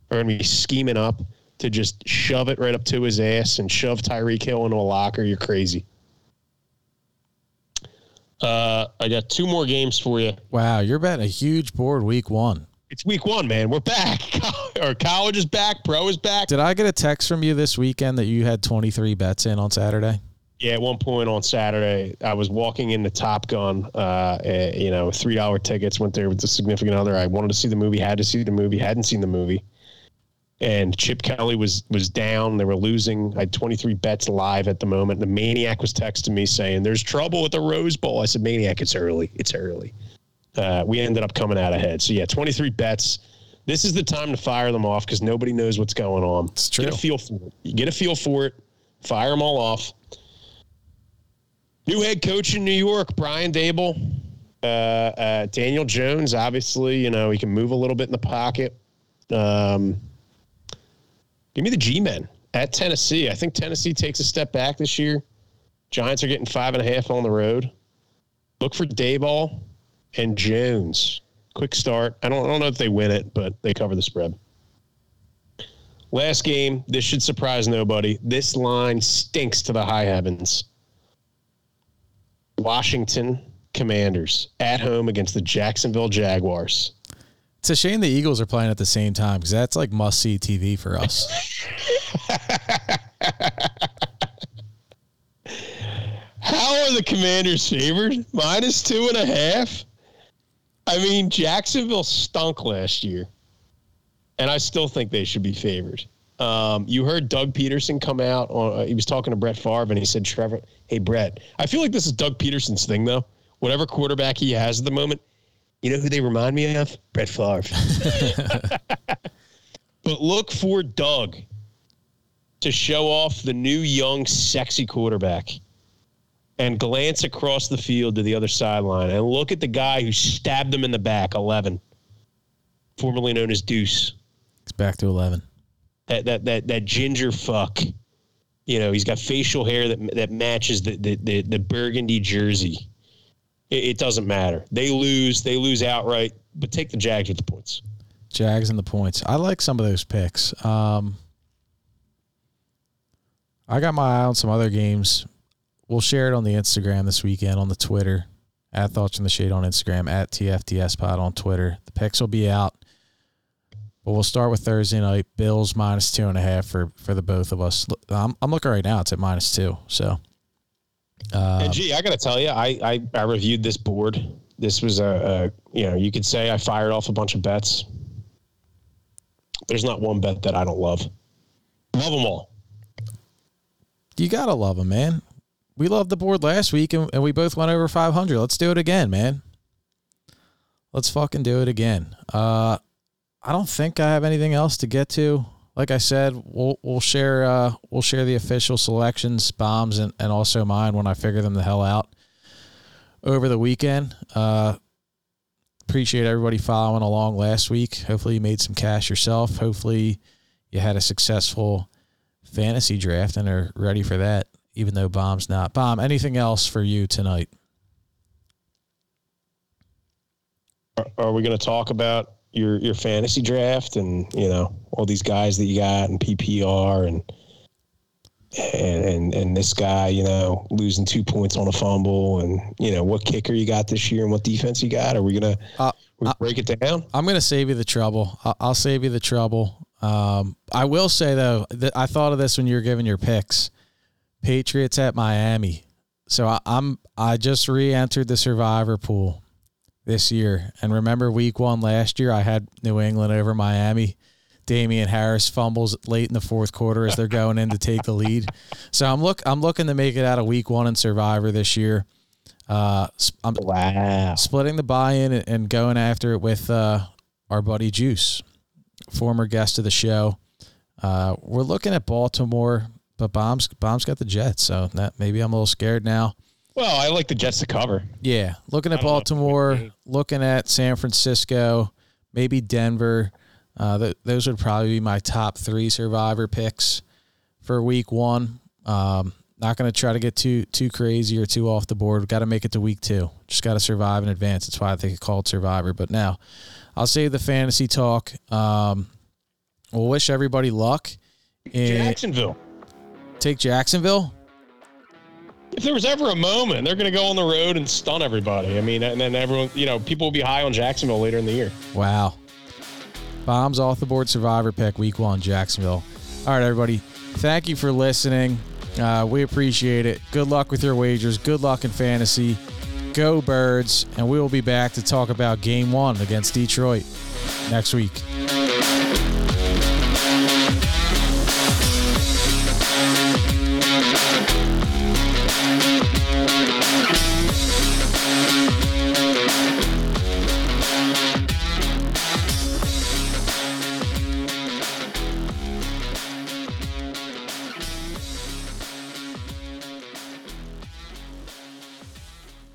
Speaker 2: are going to be scheming up to just shove it right up to his ass and shove Tyreek Hill into a locker, you're crazy. Uh, I got two more games for you.
Speaker 1: Wow, you're betting a huge board week one.
Speaker 2: It's week one, man. We're back. Our college is back. Pro is back.
Speaker 1: Did I get a text from you this weekend that you had 23 bets in on Saturday?
Speaker 2: Yeah, at one point on Saturday, I was walking into Top Gun. Uh, you know, three dollar tickets. Went there with the significant other. I wanted to see the movie. Had to see the movie. Hadn't seen the movie. And Chip Kelly was was down. They were losing. I had 23 bets live at the moment. The maniac was texting me saying, "There's trouble with the Rose Bowl." I said, "Maniac, it's early. It's early." Uh, we ended up coming out ahead. So yeah, 23 bets. This is the time to fire them off because nobody knows what's going on.
Speaker 1: It's true.
Speaker 2: Get a feel for it. You get a feel for it. Fire them all off. New head coach in New York, Brian Daboll. Uh, uh, Daniel Jones, obviously, you know, he can move a little bit in the pocket. Um, give me the G men at Tennessee. I think Tennessee takes a step back this year. Giants are getting five and a half on the road. Look for Daboll and Jones. Quick start. I don't, I don't know if they win it, but they cover the spread. Last game. This should surprise nobody. This line stinks to the high heavens. Washington Commanders at home against the Jacksonville Jaguars.
Speaker 1: It's a shame the Eagles are playing at the same time because that's like must see TV for us.
Speaker 2: How are the Commanders favored? Minus two and a half. I mean, Jacksonville stunk last year, and I still think they should be favored. Um, you heard Doug Pederson come out on. Uh, he was talking to Brett Favre, and he said, "Trevor, hey Brett, I feel like this is Doug Pederson's thing, though. Whatever quarterback he has at the moment, you know who they remind me of? Brett Favre." but but look for Doug to show off the new young sexy quarterback and glance across the field to the other sideline and look at the guy who stabbed him in the back 11 formerly known as Deuce
Speaker 1: It's back to 11.
Speaker 2: that that that that ginger fuck you know he's got facial hair that that matches the the the, the burgundy jersey it, it doesn't matter they lose they lose outright but take the jags with the points
Speaker 1: Jags and the points. I like some of those picks. Um, I got my eye on some other games. We'll share it on the Instagram this weekend on the Twitter at Thoughts in the Shade on Instagram at TFDS Pod on Twitter. The picks will be out, but we'll start with Thursday night. Bills minus two and a half for for the both of us. I'm I'm looking right now. It's at minus two. So. Uh,
Speaker 2: and gee i gotta tell you I, I i reviewed this board this was a, a you know you could say i fired off a bunch of bets there's not one bet that i don't love love them all
Speaker 1: you gotta love them, man. We loved the board last week, and, and we both went over 500. Let's do it again, man. Let's fucking do it again. Uh, I don't think I have anything else to get to. Like I said, we'll we'll share uh, we'll share the official selections, bombs, and, and also mine when I figure them the hell out over the weekend. Uh, appreciate everybody following along last week. Hopefully, you made some cash yourself. Hopefully, you had a successful fantasy draft and are ready for that, even though Bomb's not. Bomb, anything else for you tonight?
Speaker 2: are, are we going to talk about your your fantasy draft and you know all these guys that you got and PPR and and and, and this guy you know losing two points on a fumble and you know what kicker you got this year and what defense you got? Are we gonna,
Speaker 1: Uh,
Speaker 2: we gonna break it down?
Speaker 1: I'm going to save you the trouble. I'll, I'll save you the trouble. Um, I will say though that I thought of this when you were giving your picks. Patriots at Miami. So I, I'm I just re-entered the Survivor pool this year, and remember Week One last year I had New England over Miami. Damien Harris fumbles late in the fourth quarter as they're going in to take the lead. So I'm look I'm looking to make it out of Week One in Survivor this year. Uh, I'm
Speaker 2: Wow.
Speaker 1: splitting the buy-in and- and going after it with uh, our buddy Juice, former guest of the show. Uh, we're looking at Baltimore, but Bomb's Bomb's got the Jets, so that maybe I'm a little scared now.
Speaker 2: Well, I like the Jets to cover.
Speaker 1: Yeah, looking at
Speaker 2: I don't know if
Speaker 1: Baltimore, looking at San Francisco, maybe Denver. Uh, th- those would probably be my top three Survivor picks for Week One. Um, not going to try to get too too crazy or too off the board. We've Got to make it to Week Two. Just got to survive in advance. That's why I think it's called Survivor. But now, I'll save the fantasy talk. Um, we'll wish everybody luck.
Speaker 2: Jacksonville.
Speaker 1: take Jacksonville.
Speaker 2: If there was ever a moment, they're going to go on the road and stun everybody. I mean, and then everyone, you know, people will be high on Jacksonville later in the year.
Speaker 1: Wow. Bombs off the board survivor pick week one, Jacksonville. All right, everybody. Thank you for listening. Uh, we appreciate it. Good luck with your wagers. Good luck in fantasy. Go Birds. And we will be back to talk about game one against Detroit next week.